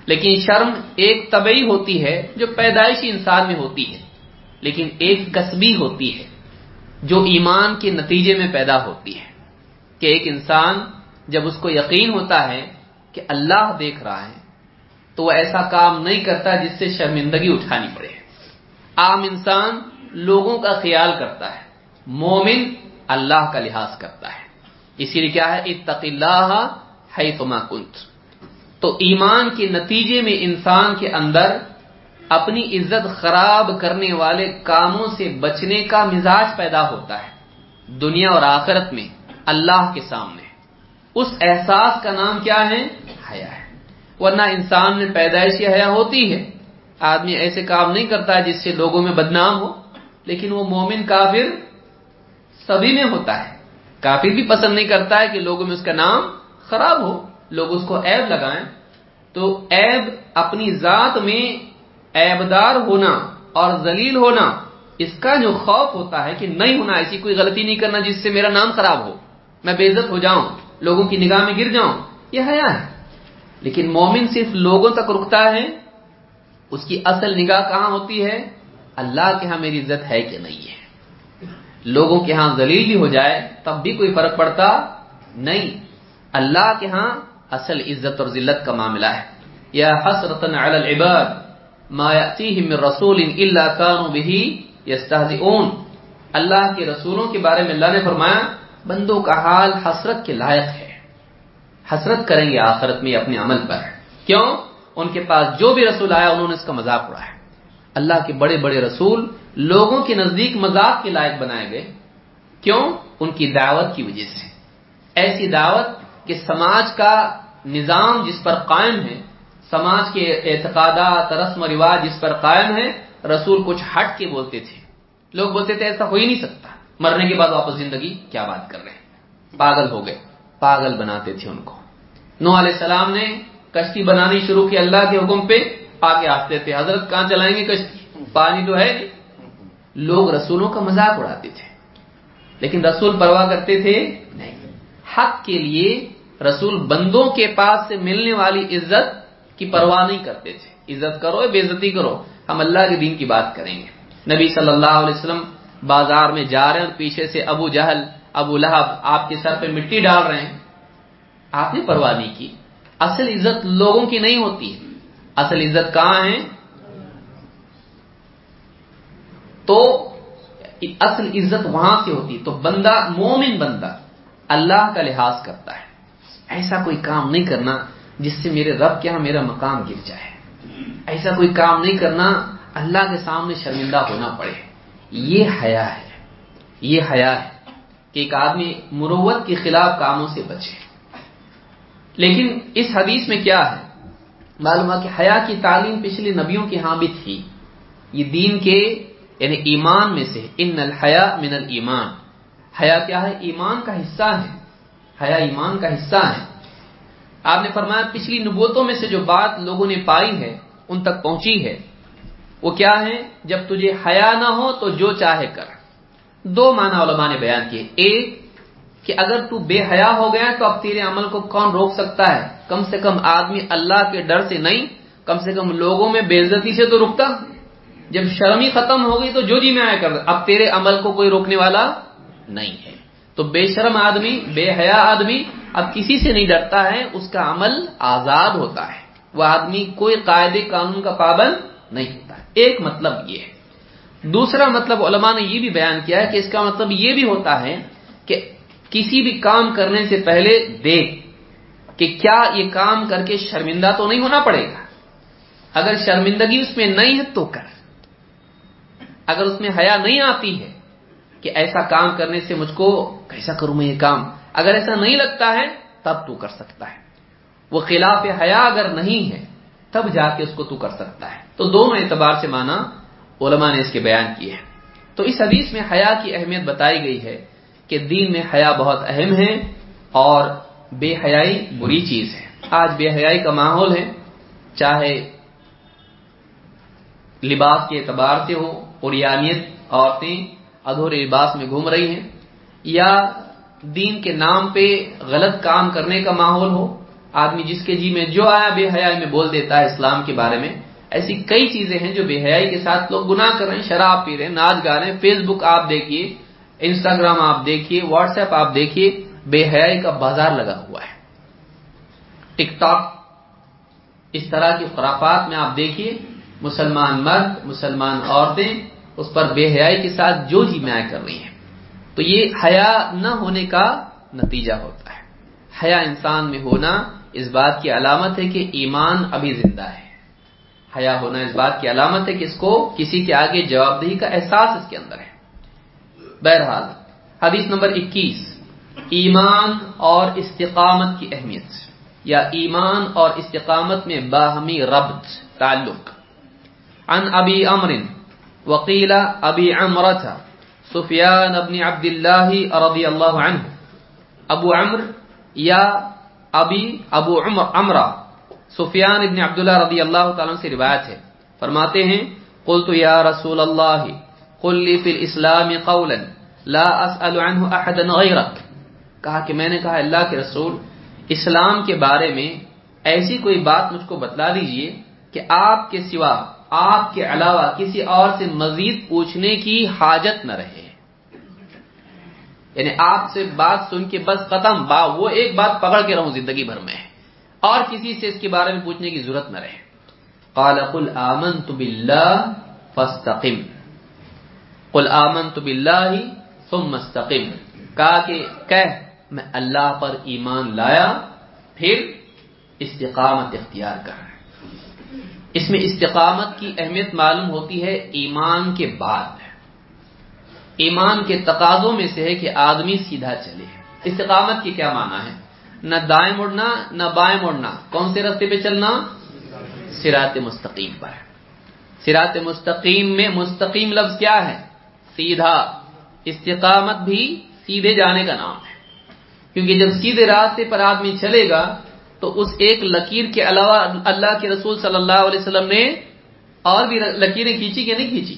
لیکن شرم ایک طبعی ہوتی ہے جو پیدائشی انسان میں ہوتی ہے، لیکن ایک کسبی ہوتی ہے جو ایمان کے نتیجے میں پیدا ہوتی ہے۔ کہ ایک انسان جب اس کو یقین ہوتا ہے کہ اللہ دیکھ رہا ہے، تو وہ ایسا کام نہیں کرتا جس سے شرمندگی اٹھانی پڑے۔ عام انسان لوگوں کا خیال کرتا ہے، مومن اللہ کا لحاظ کرتا ہے۔ اسی لیے کیا ہے؟ اتق اللہ ہے کنت۔ تو ایمان کے نتیجے میں انسان کے اندر اپنی عزت خراب کرنے والے کاموں سے بچنے کا مزاج پیدا ہوتا ہے۔ دنیا اور آخرت میں اللہ کے سامنے۔ اس احساس کا نام کیا ہے؟ حیا ہے۔ ورنہ انسان میں پیدائشی حیا ہوتی ہے۔ آدمی ایسے کام نہیں کرتا جس سے لوگوں میں بدنام ہو، لیکن وہ مومن کافر سبھی میں ہوتا ہے۔ کافر بھی پسند نہیں کرتا ہے کہ لوگوں میں اس کا نام خراب ہو، لوگ اس کو عیب لگائیں، تو عیب اپنی ذات میں عیبدار ہونا اور ذلیل ہونا، اس کا جو خوف ہوتا ہے کہ نہیں ہونا، ایسی کوئی غلطی نہیں کرنا جس سے میرا نام خراب ہو، میں بے عزت ہو جاؤں، لوگوں کی نگاہ میں گر جاؤں، یہ حیا ہے۔ لیکن مومن صرف لوگوں تک رکتا ہے، اس کی اصل نگاہ کہاں ہوتی ہے؟ اللہ کے ہاں میری عزت ہے کہ نہیں ہے۔ لوگوں کے ہاں ذلیل بھی ہو جائے، تب بھی کوئی فرق پڑتا نہیں۔ اللہ کے ہاں اصل عزت اور ذلت کا معاملہ ہے۔ یا حسرت علی العباد ما یاتیہم من رسول الا كانوا به یستهزئون اللہ کے رسولوں کے بارے میں اللہ نے فرمایا، بندوں کا حال حسرت کے لائق ہے۔ حسرت کریں گے آخرت میں اپنے عمل پر۔ کیوں؟ ان کے پاس جو بھی رسول آیا، انہوں نے اس کا مذاق اڑایا۔ اللہ کے بڑے بڑے رسول لوگوں کے نزدیک مذاق کے لائق بنائے گئے۔ کیوں؟ ان کی دعوت کی وجہ سے۔ ایسی دعوت کہ سماج کا نظام جس پر قائم ہے، سماج کے اعتقادات، رسم و رواج جس پر قائم ہے، رسول کچھ ہٹ کے بولتے تھے۔ لوگ بولتے تھے، ایسا ہو ہی نہیں سکتا۔ مرنے کے بعد واپس زندگی کیا بات کر رہے ہیں؟ پاگل ہو گئے۔ پاگل بناتے تھے ان کو۔ نو علیہ السلام نے کشتی بنانی شروع کی اللہ کے حکم پہ، آگے آتے تھے۔ حضرت کہاں چلائیں گے کشتی؟ پانی تو ہے نہیں۔ لوگ رسولوں کا مذاق اڑاتے تھے، لیکن رسول پرواہ کرتے تھے، نہیں۔ حق کے لیے رسول بندوں کے پاس سے ملنے والی عزت کی پرواہ نہیں کرتے تھے۔ عزت کرو بے عزتی کرو، ہم اللہ کے دین کی بات کریں گے۔ نبی صلی اللہ علیہ وسلم بازار میں جا رہے ہیں اور پیچھے سے ابو جہل، ابو لہب آپ کے سر پہ مٹی ڈال رہے ہیں۔ آپ نے پرواہ نہیں کی۔ اصل عزت لوگوں کی نہیں ہوتی ہے۔ اصل عزت کہاں ہے؟ تو اصل عزت وہاں سے ہوتی تو بندہ، مومن بندہ اللہ کا لحاظ کرتا ہے۔ ایسا کوئی کام نہیں کرنا جس سے میرے رب کے میرا مقام گر جائے۔ ایسا کوئی کام نہیں کرنا اللہ کے سامنے شرمندہ ہونا پڑے۔ یہ حیا ہے۔ یہ حیا ہے کہ ایک آدمی مروت کے خلاف کاموں سے بچے۔ لیکن اس حدیث میں کیا ہے؟ معلوم ہے کہ حیا کی تعلیم پچھلے نبیوں کے ہاں بھی تھی۔ یہ دین کے یعنی ایمان میں سے۔ ان الحیا من المان حیا کیا ہے؟ ایمان کا حصہ ہے۔ حیا ایمان کا حصہ ہے آپ نے فرمایا پچھلی نبوتوں میں سے جو بات لوگوں نے پائی ہے، ان تک پہنچی ہے۔ وہ کیا ہے جب تجھے حیا نہ ہو تو جو چاہے کر۔ دو معنی علماء نے بیان کیے۔ ایک، کہ اگر تو بے حیا ہو گیا تو اب تیرے عمل کو کون روک سکتا ہے؟ کم سے کم آدمی اللہ کے ڈر سے نہیں، کم سے کم لوگوں میں بے عزتی سے تو رکتا۔ جب شرمی ختم ہو گئی تو جو جی میں آیا کر۔ اب تیرے عمل کو کوئی روکنے والا نہیں ہے۔ تو بے شرم آدمی، بے حیا آدمی اب کسی سے نہیں ڈرتا ہے، اس کا عمل آزاد ہوتا ہے۔ وہ آدمی کوئی قاعدے قانون کا پابند نہیں ہوتا۔ ہے ایک مطلب یہ ہے۔ دوسرا مطلب علماء نے یہ بھی بیان کیا ہے کہ اس کا مطلب یہ بھی ہوتا ہے کہ کسی بھی کام کرنے سے پہلے دیکھ کہ کیا یہ کام کر کے شرمندہ تو نہیں ہونا پڑے گا۔ اگر شرمندگی اس میں نہیں ہے تو کر۔ اگر اس میں حیا نہیں آتی ہے کہ ایسا کام کرنے سے مجھ کو کیسا کروں میں یہ کام؟ اگر ایسا نہیں لگتا ہے، تب تو کر سکتا ہے۔ وہ خلاف حیا اگر نہیں ہے، تب جا کے اس کو تو کر سکتا ہے۔ تو دونوں اعتبار سے مانا علماء نے اس کے بیان کیے ہیں۔ تو اس حدیث میں حیا کی اہمیت بتائی گئی ہے کہ دین میں حیا بہت اہم ہے اور بے حیائی بری چیز ہے۔ آج بے حیائی کا ماحول ہے، چاہے لباس کے اعتبار سے ہو اور عورتیں ادھورے لباس میں گھوم رہی ہیں، یا دین کے نام پہ غلط کام کرنے کا ماحول ہو، آدمی جس کے جی میں جو آیا بے حیائی میں بول دیتا ہے اسلام کے بارے میں، ایسی کئی چیزیں ہیں جو بے حیائی کے ساتھ لوگ گناہ کر رہے ہیں، شراب پی رہے ہیں، ناچ گا رہے ہیں، فیس بک آپ دیکھیے، انسٹاگرام آپ دیکھیے، واٹس ایپ آپ دیکھیے، بے حیائی کا بازار لگا ہوا ہے۔ ٹک ٹاک، اس طرح کی خرافات میں آپ دیکھیے، مسلمان مرد، مسلمان عورتیں اس پر بے حیائی کے ساتھ جو جی میں کر رہی ہیں۔ تو یہ حیا نہ ہونے کا نتیجہ ہوتا ہے۔ حیا انسان میں ہونا اس بات کی علامت ہے کہ ایمان ابھی زندہ ہے۔ حیا ہونا اس بات کی علامت ہے کہ اس کو کسی کے آگے جواب دہی کا احساس اس کے اندر ہے۔ بہرحال، حدیث نمبر اکیس، ایمان اور استقامت کی اہمیت، یا ایمان اور استقامت میں باہمی ربط، تعلق۔ عن ابی امر وقیل ابی عمرت سفیان ابن عبد اللہ رضی اللہ عنہ۔ ابو عمر یا ابی ابو عمر عمرہ۔ سفیان ابن عبداللہ رضی اللہ تعالیٰ سے روایت ہے۔ فرماتے ہیں، قلت یا رسول اللہ، قل لی فی الاسلام قولا، لا اسأل عنہ احدا غیرک۔ کہا کہ میں نے کہا اللہ کے رسول، اسلام کے بارے میں ایسی کوئی بات مجھ کو بتلا دیجیے کہ آپ کے سوا آپ کے علاوہ کسی اور سے مزید پوچھنے کی حاجت نہ رہے۔ یعنی آپ سے بات سن کے بس ختم، با، وہ ایک بات پکڑ کے رہوں زندگی بھر میں۔ اور کسی سے اس کے بارے میں پوچھنے کی ضرورت نہ رہے۔ قال، قل آمنت باللہ فاستقم۔ قل آمنت باللہ ثم استقم۔ کہا کہ، کہہ، میں اللہ پر ایمان لایا، پھر استقامت اختیار کر۔ اس میں استقامت کی اہمیت معلوم ہوتی ہے ایمان کے بعد ایمان کے تقاضوں میں سے ہے کہ آدمی سیدھا چلے۔ استقامت کی کیا معنی ہے؟ نہ دائیں مڑنا، نہ بائیں مڑنا۔ کون سے رستے پہ چلنا؟ سرات مستقیم پر۔ سرات مستقیم میں مستقیم لفظ کیا ہے؟ سیدھا۔ استقامت بھی سیدھے جانے کا نام ہے۔ کیونکہ جب سیدھے راستے پر آدمی چلے گا تو اس ایک لکیر کے علاوہ اللہ کے رسول صلی اللہ علیہ وسلم نے اور بھی لکیریں کھینچی کہ نہیں کھینچی؟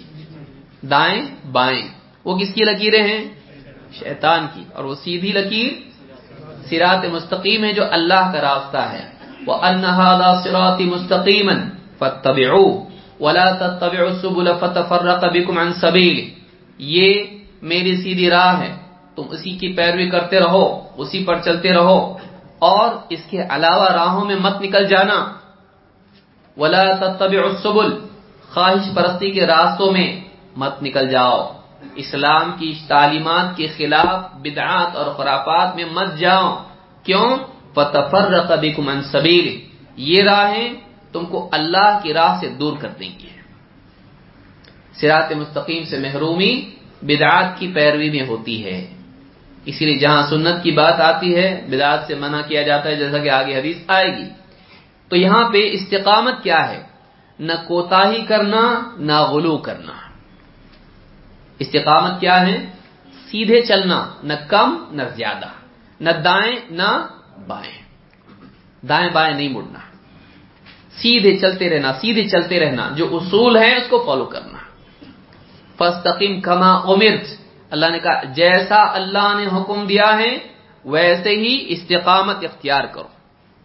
دائیں، بائیں۔ وہ کس کی لکیریں ہیں؟ شیطان کی۔ اور وہ سیدھی لکیر سرات مستقیم ہے جو اللہ کا راستہ ہے۔ وہ انہادا سراتی مستقیم فتب ولا تتبعوا السبل فتفرق بكم عن سبيل یہ میری سیدھی راہ ہے۔ تم اسی کی پیروی کرتے رہو، اسی پر چلتے رہو۔ اور اس کے علاوہ راہوں میں مت نکل جانا۔ ولا تتبعوا السبل، خواہش پرستی کے راستوں میں مت نکل جاؤ۔ اسلام کی تعلیمات کے خلاف بدعات اور خرافات میں مت جاؤ۔ کیوں؟ فتفرق بكم عن سبيل۔ یہ راہیں تم کو اللہ کی راہ سے دور کر دیں گے سرات مستقیم سے محرومی بدعات کی پیروی میں ہوتی ہے۔ اسی لیے جہاں سنت کی بات آتی ہے بدعات سے منع کیا جاتا ہے، جیسا کہ آگے حدیث آئے گی۔ تو یہاں پہ استقامت کیا ہے؟ نہ کوتا کرنا، نہ غلو کرنا۔ استقامت کیا ہے؟ سیدھے چلنا، نہ کم، نہ زیادہ۔ نہ دائیں، نہ بائیں۔ دائیں بائیں نہیں مڑنا۔ سیدھے چلتے رہنا، سیدھے چلتے رہنا۔ جو اصول ہے اس کو فالو کرنا۔ فستقیم کما امرت۔ اللہ نے کہا، جیسا اللہ نے حکم دیا ہے، ویسے ہی استقامت اختیار کرو۔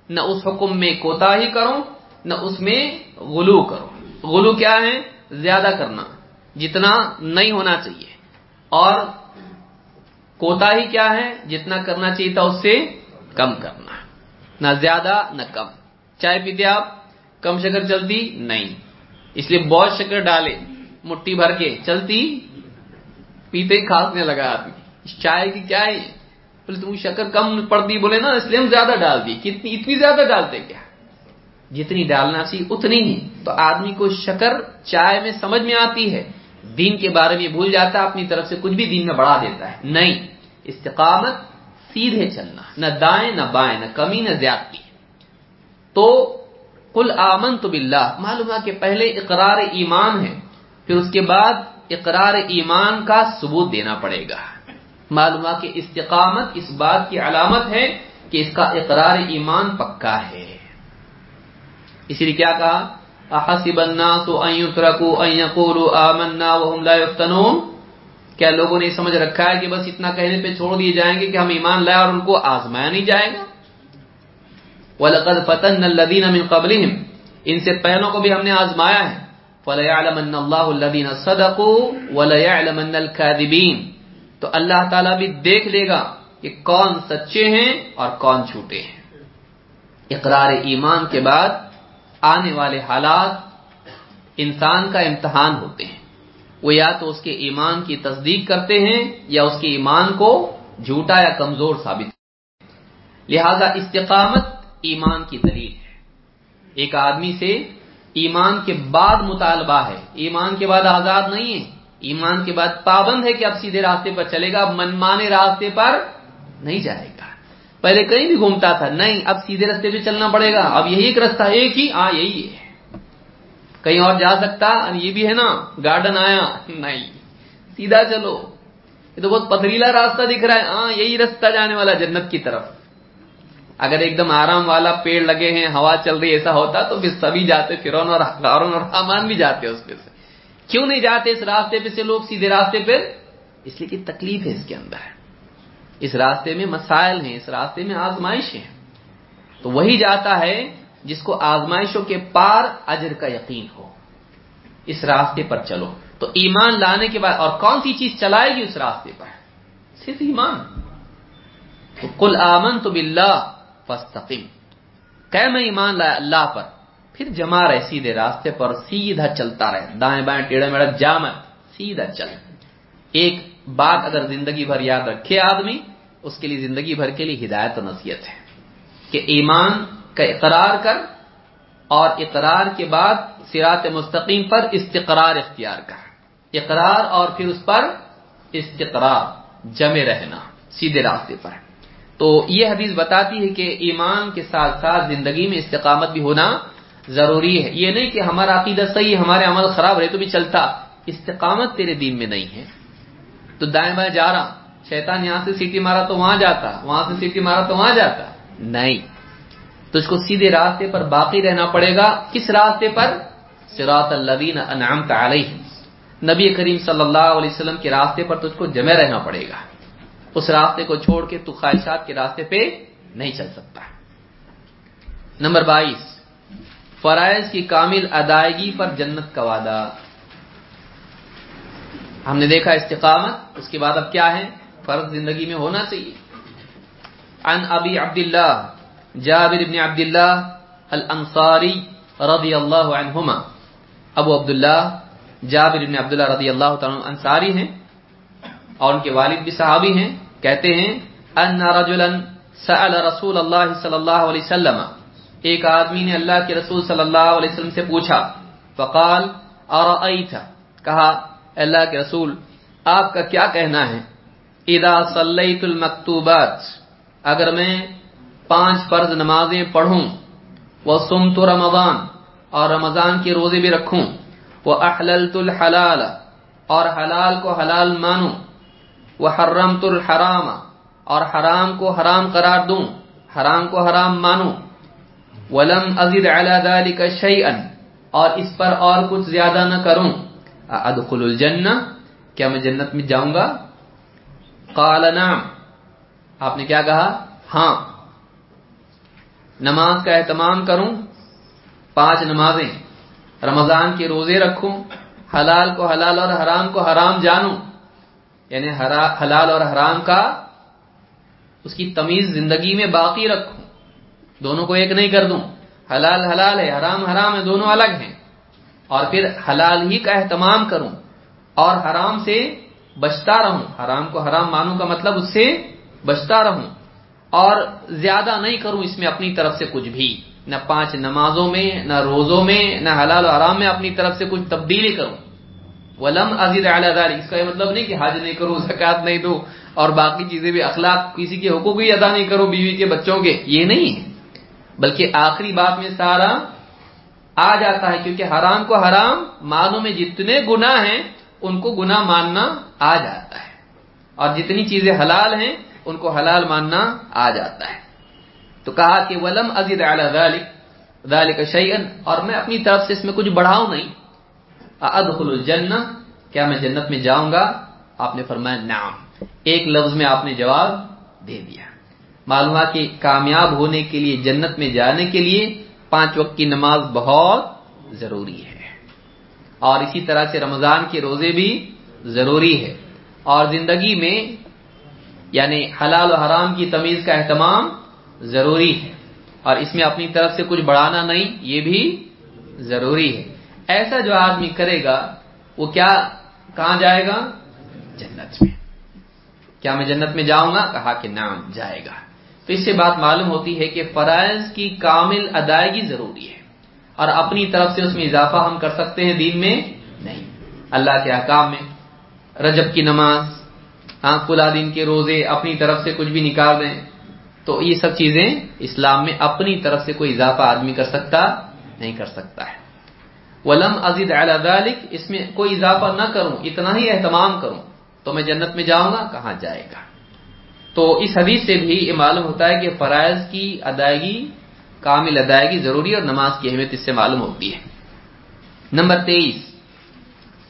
نہ اس حکم میں کوتا ہی کرو، نہ اس میں غلو کرو۔ غلو کیا ہے؟ زیادہ کرنا۔ جتنا نہیں ہونا چاہیے۔ اور کوتا ہی کیا ہے؟ جتنا کرنا چاہیے تھا، اس سے کم کرنا۔ نہ زیادہ، نہ کم۔ چائے پیتے آپ؟ کم شکر چلتی نہیں۔ اس لیے بہت شکر ڈالے مٹھی بھر کے چلتی پیتے ہی کھانسنے لگا آدمی۔ چائے کی کیا ہے؟ بولے تم شکر کم پڑتی بولے نا، اس لیے ہم زیادہ ڈال دی۔ کتنی، اتنی زیادہ ڈالتے کیا؟ جتنی ڈالنا چاہیے اتنی ہی۔ تو آدمی کو شکر چائے میں سمجھ میں آتی ہے۔ دین کے بارے میں بھول جاتا ہے، اپنی طرف سے کچھ بھی دین میں بڑھا دیتا ہے۔ نہیں، استقامت سیدھے چلنا، نہ دائیں، نہ بائیں، نہ کمی، نہ زیادتی۔ تو کل آمن تو بلّہ معلوم ہے کہ پہلے اقرار ایمان ہے، پھر اس کے بعد اقرار ایمان کا ثبوت دینا پڑے گا۔ معلوم کہ استقامت اس بات کی علامت ہے کہ اس کا اقرار ایمان پکا ہے۔ اسی لیے کیا کہا؟ احسب الناس ان يتركوا ان يقولوا آمنا وهم لا يفتنون کیا لوگوں نے سمجھ رکھا ہے کہ بس اتنا کہنے پہ چھوڑ دیے جائیں گے کہ ہم ایمان لائے اور ان کو آزمایا نہیں جائے گا؟ وَلَقَدْ فَتَنَّ الَّذِينَ مِن قَبْلِهِمْ۔ ان سے پہلوں کو بھی ہم نے آزمایا ہے۔ فَلَيَعْلَمَنَّ اللَّهُ الَّذِينَ صَدَقُوا وَلَيَعْلَمَنَّ الْكَاذِبِينَ تو اللہ تعالیٰ بھی دیکھ لے گا کہ کون سچے ہیں اور کون جھوٹے ہیں۔ اقرار ایمان کے بعد آنے والے حالات انسان کا امتحان ہوتے ہیں۔ وہ یا تو اس کے ایمان کی تصدیق کرتے ہیں یا اس کے ایمان کو جھوٹا یا کمزور ثابت لہذا استقامت ایمان کی دلیل ہے۔ ایک آدمی سے ایمان کے بعد مطالبہ ہے۔ ایمان کے بعد آزاد نہیں ہے۔ ایمان کے بعد پابند ہے کہ اب سیدھے راستے پر چلے گا منمانے راستے پر نہیں جائے گا۔ پہلے کہیں بھی گھومتا تھا، نہیں، اب سیدھے راستے پہ چلنا پڑے گا۔ اب یہی ایک رستہ ایک ہی ہاں یہی ہے۔ کہیں اور جا سکتا یہ بھی ہے نا، گارڈن آیا، نہیں۔ سیدھا چلو۔ یہ تو بہت پتریلا راستہ دکھ رہا ہے۔ ہاں یہی راستہ جانے والا جنت کی طرف۔ اگر ایک دم آرام والا پیڑ لگے ہیں، ہوا چل رہی ایسا ہوتا تو پھر سبھی جاتے فرون اور ہارون اور حامان بھی جاتے اس پہ سے۔ کیوں نہیں جاتے اس راستے پہ سے لوگ سیدھے راستے پہ؟ اس لیے کہ تکلیف ہے اس کے اندر۔ اس راستے میں مسائل ہیں، اس راستے میں آزمائش ہے تو وہی جاتا ہے جس کو آزمائشوں کے پار اجر کا یقین ہو۔ اس راستے پر چلو۔ تو ایمان لانے کے بعد اور کون سی چیز چلائے گی اس راستے پر؟ صرف ایمان۔ تو کل آمن تو بلّہ فستقیم کہ میں ایمان لایا اللہ پر، پھر جمع رہے سیدھے راستے پر، سیدھا چلتا رہے۔ دائیں بائیں ٹیڑھے میڑا جامت سیدھا چل۔ ایک بات اگر زندگی بھر یاد رکھے آدمی، اس کے لیے زندگی بھر کے لیے ہدایت و نصیحت ہے کہ ایمان کا اقرار کر اور اقرار کے بعد سرات مستقیم پر استقرار اختیار کر۔ اقرار اور پھر اس پر استقرار جمے رہنا، سیدھے راستے پر۔ تو یہ حدیث بتاتی ہے کہ ایمان کے ساتھ ساتھ زندگی میں استقامت بھی ہونا ضروری ہے۔ یہ نہیں کہ ہمارا عقیدہ صحیح ہمارے عمل خراب رہے تو بھی چلتا۔ استقامت تیرے دین میں نہیں ہے۔ تو دائیں بائیں جا رہا۔ شیطان یہاں سے سیٹی مارا تو وہاں جاتا، وہاں سے سیٹی مارا تو وہاں جاتا۔ نہیں۔ تو اس کو سیدھے راستے پر باقی رہنا پڑے گا۔ کس راستے پر؟ سراط الدین انعام علیہ نبی کریم صلی اللہ علیہ وسلم کے راستے پر تجھ کو جمع رہنا پڑے گا۔ اس راستے کو چھوڑ کے تو خواہشات کے راستے پہ نہیں چل سکتا۔ نمبر بائیس، فرائض کی کامل ادائیگی پر جنت کا وعدہ۔ ہم نے دیکھا استقامت، اس کے بعد اب کیا ہے؟ فرض زندگی میں ہونا چاہیے۔ عن ابی عبداللہ، جابر بن عبداللہ الانصاری رضی اللہ عنہما۔ ابو عبداللہ، جابر بن عبداللہ رضی اللہ تعالی انصاری ہیں۔ اور ان کے والد بھی صحابی ہیں، کہتے ہیں ان رجلا سأل رسول اللہ صلی اللہ علیہ وسلم. ایک آدمی نے اللہ کے رسول صلی اللہ علیہ وسلم سے پوچھا، فقال ارأیت کہا اللہ کے رسول، آپ کا کیا کہنا ہے؟ اذا صلیت المکتوبات اگر میں پانچ فرض نمازیں پڑھوں وہ سمت رمضان اور رمضان کے روزے بھی رکھوں وہ احللت الحلال اور حلال کو حلال مانوں وہ حرمت الحرام، اور حرام کو حرام قرار دوں، حرام کو حرام مانوں۔ ولم ازد على ذلك شيئا اور اس پر اور کچھ زیادہ نہ کروں۔ ادخل الجنہ کیا میں جنت میں جاؤں گا؟ قال نعم۔ آپ نے کیا کہا؟ ہاں۔ نماز کا اہتمام کروں، پانچ نمازیں۔ رمضان کے روزے رکھوں، حلال کو حلال اور حرام کو حرام جانوں۔ یعنی حلال اور حرام کا اس کی تمیز زندگی میں باقی رکھوں۔ دونوں کو ایک نہیں کر دوں۔ حلال حلال ہے، حرام حرام ہے، دونوں الگ ہیں۔ اور پھر حلال ہی کا اہتمام کروں اور حرام سے بچتا رہوں۔ حرام کو حرام مانوں کا مطلب اس سے بچتا رہوں۔ اور زیادہ نہیں کروں اس میں اپنی طرف سے کچھ بھی۔ نہ پانچ نمازوں میں، نہ روزوں میں، نہ حلال و حرام میں اپنی طرف سے کچھ تبدیلی کروں۔ ولم عزیز اعلی اس کا یہ مطلب نہیں کہ حج نہیں کروں زکات نہیں دوں اور باقی چیزیں بھی، اخلاق کسی کے حقوق بھی ادا نہیں کروں بیوی کے بچوں کے، یہ نہیں ہے۔ بلکہ آخری بات میں سارا آ جاتا ہے، کیونکہ حرام کو حرام مانوں میں جتنے گنا ہیں، ان کو گنا ماننا آ جاتا ہے۔ اور جتنی چیزیں حلال ہیں، ان کو حلال ماننا آ جاتا ہے۔ تو کہا کہ ولم ازید ذالک شیئن، اور میں اپنی طرف سے اس میں کچھ بڑھاؤں نہیں۔ ادخل الجنہ کیا میں جنت میں جاؤں گا؟ آپ نے فرمایا نعم۔ ایک لفظ میں آپ نے جواب دے دیا۔ معلوم کہ کامیاب ہونے کے لیے، جنت میں جانے کے لیے پانچ وقت کی نماز بہت ضروری ہے۔ اور اسی طرح سے رمضان کے روزے بھی ضروری ہے۔ اور زندگی میں یعنی حلال و حرام کی تمیز کا اہتمام ضروری ہے۔ اور اس میں اپنی طرف سے کچھ بڑھانا نہیں، یہ بھی ضروری ہے۔ ایسا جو آدمی کرے گا، وہ کیا کہاں جائے گا؟ جنت میں۔ کیا میں جنت میں جاؤں گا؟ کہا کہ نام جائے گا۔ تو اس سے بات معلوم ہوتی ہے کہ فرائض کی کامل ادائیگی ضروری ہے۔ اور اپنی طرف سے اس میں اضافہ ہم کر سکتے ہیں دین میں؟ نہیں۔ اللہ کے احکام میں۔ رجب کی نماز ہاں کلا دن کے روزے، اپنی طرف سے کچھ بھی نکال دیں۔ تو یہ سب چیزیں اسلام میں اپنی طرف سے کوئی اضافہ آدمی کر سکتا، نہیں کر سکتا ہے۔ ولم ازید ذلك اس میں کوئی اضافہ نہ کروں، اتنا ہی اہتمام کروں، تو میں جنت میں جاؤں گا، کہاں جائے گا؟ تو اس حدیث سے بھی یہ معلوم ہوتا ہے کہ فرائض کی ادائیگی، کامل ادائیگی ضروری اور نماز کی اہمیت اس سے معلوم ہوتی ہے۔ نمبر تیئیس،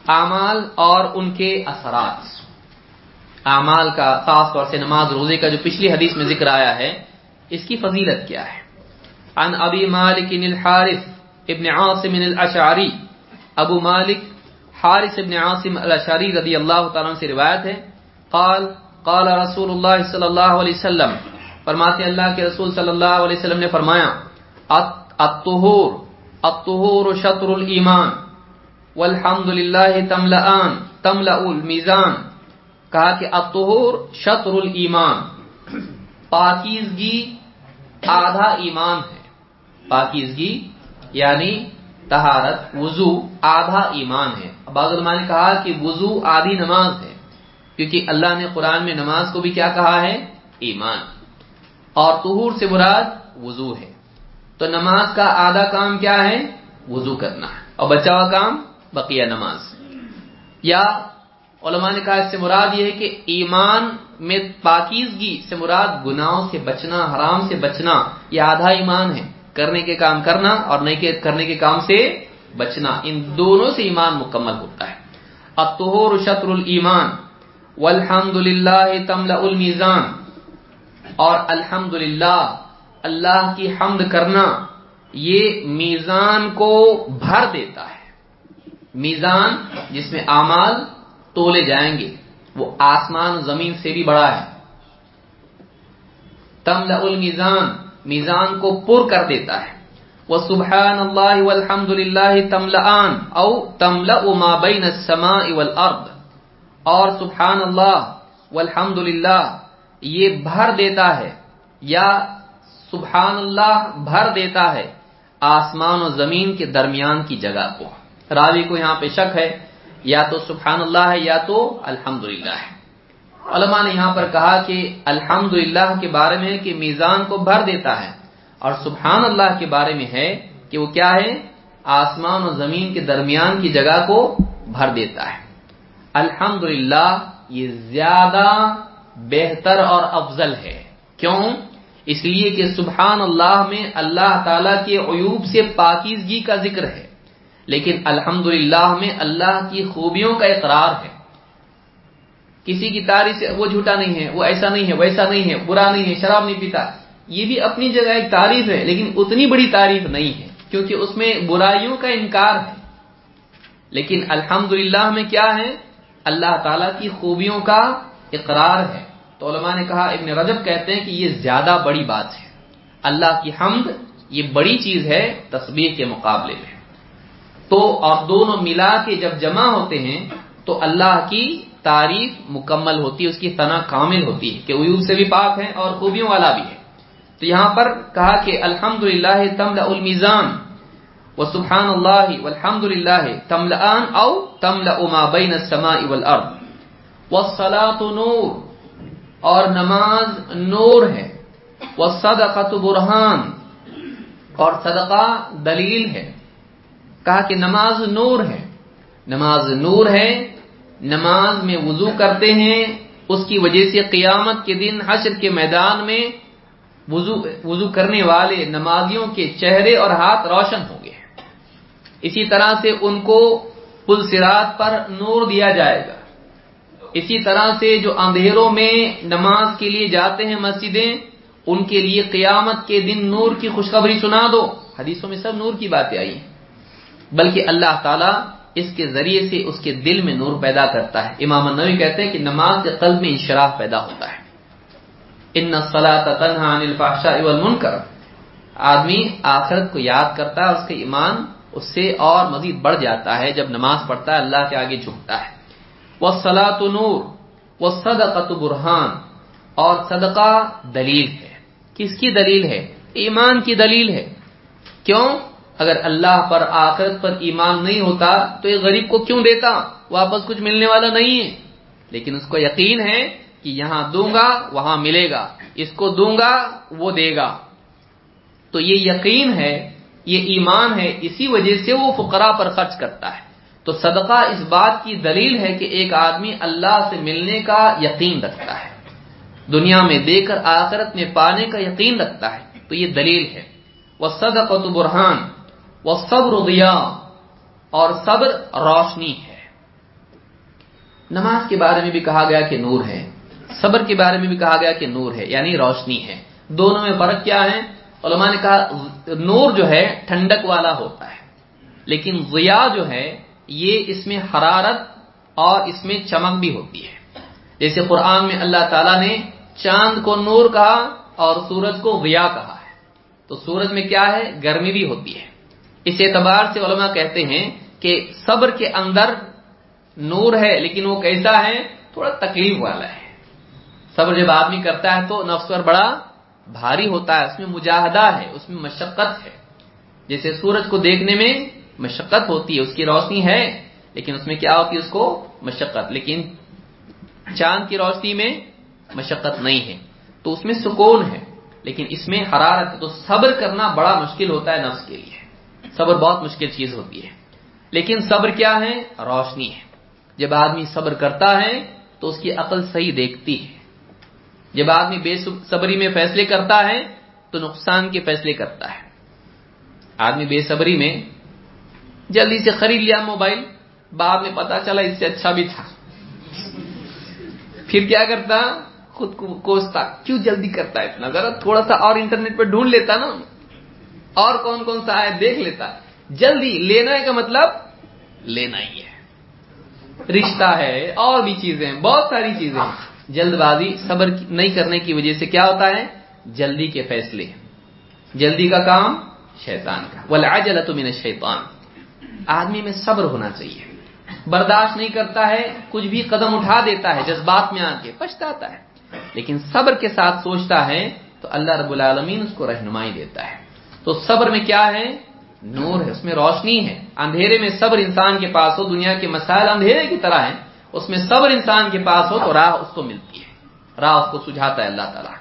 اعمال اور ان کے اثرات۔ اعمال کا خاص طور سے نماز روزے کا جو پچھلی حدیث میں ذکر آیا ہے، اس کی فضیلت کیا ہے؟ ان ابی مالک الحارث ابن عاصم الاشعری، ابو مالک، حارث ابن عاصم الاشاری رضی اللہ تعالیٰ سے روایت ہے۔ قال قال رسول اللہ صلی اللہ علیہ وسلم، فرماتے اللہ کے رسول صلی اللہ علیہ وسلم نے فرمایا الطہور الطہور شطر الایمان والحمد للہ تملآن تملأ المیزان۔ کہا کہ الطہور شطر الایمان، پاکیزگی آدھا ایمان ہے۔ پاکیزگی یعنی تہارت وضو، آدھا ایمان ہے۔ بعض علماء نے کہا کہ وضو آدھی نماز ہے، کیونکہ اللہ نے قرآن میں نماز کو بھی کیا کہا ہے؟ ایمان۔ اور طہور سے مراد وضو ہے۔ تو نماز کا آدھا کام کیا ہے؟ وضو کرنا ہے۔ اور بچا ہوا کام؟ بقیہ نماز۔ یا علماء نے کہا اس سے مراد یہ ہے کہ ایمان میں پاکیزگی سے مراد گناہوں سے بچنا، حرام سے بچنا، یہ آدھا ایمان ہے۔ کرنے کے کام کرنا اور نہیں کرنے کے کام سے بچنا، ان دونوں سے ایمان مکمل ہوتا ہے۔ اتہور شطر الایمان والحمد للہ تملا المیزان، اور الحمد اللہ کی حمد کرنا، یہ میزان کو بھر دیتا ہے۔ میزان جس میں اعمال تولے جائیں گے، وہ آسمان زمین سے بھی بڑا ہے۔ تملا المیزان میزان کو پر کر دیتا ہے۔ وہ سبحان اللہ والحمد للہ تملان او تملا ما بین السماء والارض۔ اور سبحان اللہ والحمد للہ یہ بھر دیتا ہے یا سبحان اللہ بھر دیتا ہے آسمان و زمین کے درمیان کی جگہ کو۔ راوی کو یہاں پہ شک ہے، یا تو سبحان اللہ ہے یا تو الحمد ہے۔ علماء نے یہاں پر کہا کہ الحمد کے بارے میں کہ میزان کو بھر دیتا ہے اور سبحان اللہ کے بارے میں ہے کہ وہ کیا ہے؟ آسمان و زمین کے درمیان کی جگہ کو بھر دیتا ہے۔ الحمد یہ زیادہ بہتر اور افضل ہے۔ کیوں؟ اس لیے کہ سبحان اللہ میں اللہ تعالی کے عیوب سے پاکیزگی کا ذکر ہے۔ لیکن الحمد میں اللہ کی خوبیوں کا اقرار ہے۔ کسی کی تعریف سے وہ جھوٹا نہیں ہے، وہ ایسا نہیں ہے، ویسا نہیں ہے، برا نہیں ہے، شراب نہیں پیتا۔ یہ بھی اپنی جگہ ایک تعریف ہے، لیکن اتنی بڑی تعریف نہیں ہے، کیونکہ اس میں برائیوں کا انکار ہے۔ لیکن الحمد میں کیا ہے؟ اللہ تعالی کی خوبیوں کا اقرار ہے۔ تو علماء نے کہا، ابن رجب کہتے ہیں کہ یہ زیادہ بڑی بات ہے۔ اللہ کی حمد یہ بڑی چیز ہے تصویر کے مقابلے میں۔ تو اور دونوں ملا کے جب جمع ہوتے ہیں، تو اللہ کی تعریف مکمل ہوتی ہے، اس کی تنا کامل ہوتی ہے کہ عیوب سے بھی پاک ہے اور خوبیوں والا بھی ہے تو یہاں پر کہا کہ الحمد للہ تملا المیزان و سبحان اللہ الحمد للہ تملان او تملا اما بین السماء والارض۔ والصلاة نور، اور نماز نور ہے۔ والصدقة برہان، اور صدقہ دلیل ہے۔ کہا کہ نماز نور ہے۔ نماز نور ہے نماز میں وضو کرتے ہیں، اس کی وجہ سے قیامت کے دن حشر کے میدان میں وضو کرنے والے نمازیوں کے چہرے اور ہاتھ روشن ہوں گے۔ اسی طرح سے ان کو پل سرات پر نور دیا جائے گا۔ اسی طرح سے جو اندھیروں میں نماز کے لیے جاتے ہیں مسجدیں، ان کے لیے قیامت کے دن نور کی خوشخبری سنا دو۔ حدیثوں میں سب نور کی باتیں آئی ہیں۔ بلکہ اللہ تعالیٰ اس کے ذریعے سے اس کے دل میں نور پیدا کرتا ہے۔ امام النوی کہتے ہیں کہ نماز کے قلب میں انشراف پیدا ہوتا ہے۔ ان تنہا المنکر آدمی آخرت کو یاد کرتا ہے، اس کا ایمان اس سے اور مزید بڑھ جاتا ہے۔ جب نماز پڑھتا ہے، اللہ کے آگے جھکتا ہے۔ وہ سلاۃ نور۔ وہ صدقت برہان۔ اور صدقہ دلیل ہے۔ کس کی دلیل ہے؟ ایمان کی دلیل ہے۔ کیوں؟ اگر اللہ پر آخرت پر ایمان نہیں ہوتا تو یہ غریب کو کیوں دیتا؟ واپس کچھ ملنے والا نہیں ہے۔ لیکن اس کو یقین ہے کہ یہاں دوں گا، وہاں ملے گا۔ اس کو دوں گا، وہ دے گا۔ تو یہ یقین ہے، یہ ایمان ہے، اسی وجہ سے وہ فقرا پر خرچ کرتا ہے۔ تو صدقہ اس بات کی دلیل ہے کہ ایک آدمی اللہ سے ملنے کا یقین رکھتا ہے۔ دنیا میں دے کر آخرت میں پانے کا یقین رکھتا ہے۔ تو یہ دلیل ہے۔ وہ صدق برہان وہ صبر دیا اور صبر روشنی ہے۔ نماز کے بارے میں بھی کہا گیا کہ نور ہے۔ صبر کے بارے میں بھی کہا گیا کہ نور ہے یعنی روشنی ہے۔ دونوں میں فرق کیا ہے؟ علماء نے کہا، نور جو ہے، ٹھنڈک والا ہوتا ہے۔ لیکن ضیا جو ہے، یہ اس میں حرارت اور اس میں چمک بھی ہوتی ہے۔ جیسے قرآن میں اللہ تعالیٰ نے چاند کو نور کہا اور سورج کو غیا کہا ہے۔ تو سورج میں کیا ہے؟ گرمی بھی ہوتی ہے۔ اس اعتبار سے علماء کہتے ہیں کہ صبر کے اندر نور ہے، لیکن وہ کیسا ہے؟ تھوڑا تکلیف والا ہے۔ صبر جب آدمی کرتا ہے تو نفس پر بڑا بھاری ہوتا ہے، اس میں مجاہدہ ہے، اس میں مشقت ہے۔ جیسے سورج کو دیکھنے میں مشقت ہوتی ہے، اس کی روشنی ہے، لیکن اس میں کیا ہوتی ہے؟ اس کو مشقت۔ لیکن چاند کی روشنی میں مشقت نہیں ہے، تو اس میں سکون ہے، لیکن اس میں حرارت ہے۔ تو صبر کرنا بڑا مشکل ہوتا ہے نفس کے لیے۔ صبر بہت مشکل چیز ہوتی ہے۔ لیکن صبر کیا ہے؟ روشنی ہے۔ جب آدمی صبر کرتا ہے تو اس کی عقل صحیح دیکھتی ہے۔ جب آدمی بے صبری میں فیصلے کرتا ہے تو نقصان کے فیصلے کرتا ہے۔ آدمی بے صبری میں جلدی سے خرید لیا موبائل، بعد میں پتا چلا اس سے اچھا بھی تھا۔ پھر کیا کرتا؟ خود کو کوستا۔ کیوں جلدی کرتا ہے اتنا؟ ذرا تھوڑا سا اور انٹرنیٹ پہ ڈھونڈ لیتا نا۔ اور کون کون سا ہے دیکھ لیتا۔ جلدی، لینا ہے کا مطلب لینا ہی ہے۔ رشتہ ہے، اور بھی چیزیں، بہت ساری چیزیں۔ جلد بازی صبر نہیں کرنے کی وجہ سے کیا ہوتا ہے؟ جلدی کے فیصلے۔ جلدی کا کام شیطان کا۔ والعجلۃ من الشیطان۔ آدمی میں صبر ہونا چاہیے۔ برداشت نہیں کرتا ہے، کچھ بھی قدم اٹھا دیتا ہے، جذبات میں آ کے پچھتاتا ہے۔ لیکن صبر کے ساتھ سوچتا ہے تو اللہ رب العالمین اس کو رہنمائی دیتا ہے۔ تو صبر میں کیا ہے؟ نور ہے، اس میں روشنی ہے۔ اندھیرے میں صبر انسان کے پاس ہو، دنیا کے مسائل اندھیرے کی طرح ہیں۔ اس میں صبر انسان کے پاس ہو تو راہ اس کو ملتی ہے۔ راہ اس کو سجھاتا ہے اللہ تعالیٰ۔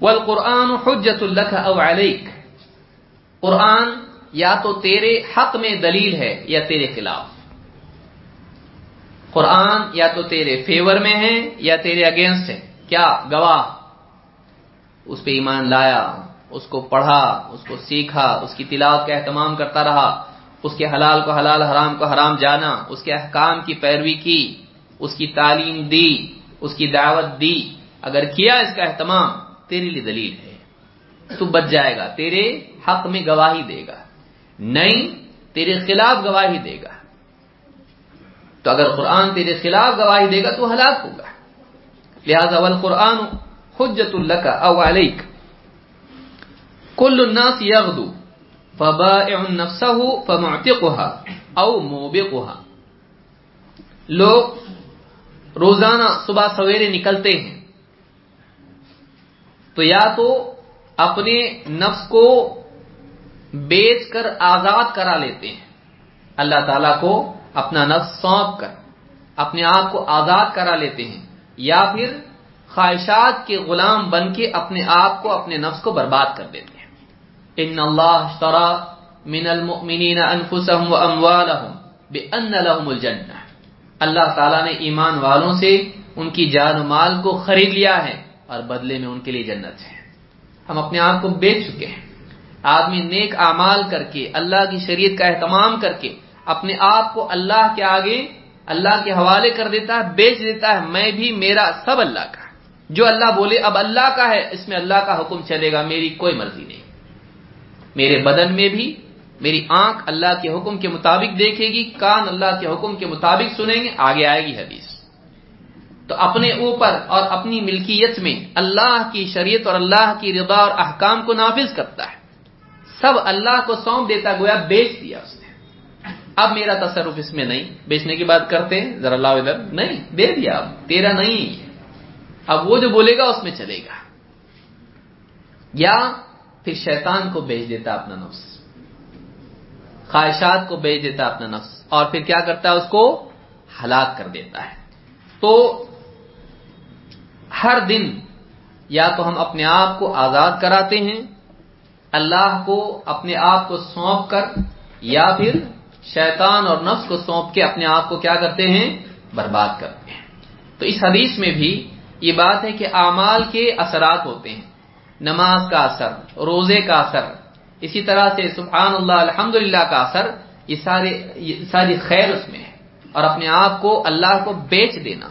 والقرآن حجت اللہ او علیک قرآن یا تو تیرے حق میں دلیل ہے یا تیرے خلاف۔ قرآن یا تو تیرے فیور میں ہے یا تیرے اگینسٹ ہے۔ کیا؟ گواہ۔ اس پہ ایمان لایا۔ اس کو پڑھا، اس کو سیکھا، اس کی تلاوت کا اہتمام کرتا رہا، اس کے حلال کو حلال، حرام کو حرام جانا، اس کے احکام کی پیروی کی، اس کی تعلیم دی، اس کی دعوت دی، اگر کیا اس کا اہتمام، تیرے لیے دلیل ہے۔ تو بچ جائے گا، تیرے حق میں گواہی دے گا۔ نہیں، تیرے خلاف گواہی دے گا۔ تو اگر قرآن تیرے خلاف گواہی دے گا، تو ہلاک ہوگا۔ لہذا والقرآن حجت اللہ کا کل الناس یغدو فبائع نفسه فمعتقها او موبقها. لوگ روزانہ صبح سویرے نکلتے ہیں، تو یا تو اپنے نفس کو بیچ کر آزاد کرا لیتے ہیں۔ اللہ تعالی کو اپنا نفس سونپ کر، اپنے آپ کو آزاد کرا لیتے ہیں، یا پھر خواہشات کے غلام بن کے اپنے آپ کو، اپنے نفس کو برباد کر دیتے ہیں۔ ان اللہ اشترى من المؤمنین انفسهم واموالهم بان لهم الجنہ اللہ تعالیٰ نے ایمان والوں سے ان کی جان و مال کو خرید لیا ہے اور بدلے میں ان کے لیے جنت ہے۔ ہم اپنے آپ کو بیچ چکے ہیں۔ آدمی نیک اعمال کر کے، اللہ کی شریعت کا اہتمام کر کے اپنے آپ کو اللہ کے آگے، اللہ کے حوالے کر دیتا ہے، بیچ دیتا ہے، میں بھی، میرا، سب اللہ کا۔ جو اللہ بولے، اب اللہ کا ہے، اس میں اللہ کا حکم چلے گا، میری کوئی مرضی نہیں۔ میرے بدن میں بھی، میری آنکھ اللہ کے حکم کے مطابق دیکھے گی، کان اللہ کے حکم کے مطابق سنیں گے، آگے آئے گی حدیث۔ تو اپنے اوپر اور اپنی ملکیت میں اللہ کی شریعت اور اللہ کی رضا اور احکام کو نافذ کرتا ہے۔ سب اللہ کو سونپ دیتا گویا بیچ دیا اس نے۔ اب میرا تصرف اس میں نہیں۔ بیچنے کی بات کرتے ہیں، ذرا اللہ ادھر۔ نہیں، دے دیا۔ اب تیرا نہیں اب وہ جو بولے گا، اس میں چلے گا۔ یا پھر شیطان کو بیچ دیتا اپنا نفس۔ خواہشات کو بیچ دیتا اپنا نفس۔ اور پھر کیا کرتا ہے؟ اس کو ہلاک کر دیتا ہے۔ تو ہر دن یا تو ہم اپنے آپ کو آزاد کراتے ہیں، اللہ کو اپنے آپ کو سونپ کر، یا پھر شیطان اور نفس کو سونپ کے اپنے آپ کو کیا کرتے ہیں؟ برباد کرتے ہیں۔ تو اس حدیث میں بھی یہ بات ہے کہ اعمال کے اثرات ہوتے ہیں۔ نماز کا اثر، روزے کا اثر، اسی طرح سے سبحان اللہ الحمد کا اثر، یہ سارے، یہ ساری خیر اس میں ہے۔ اور اپنے آپ کو اللہ کو بیچ دینا۔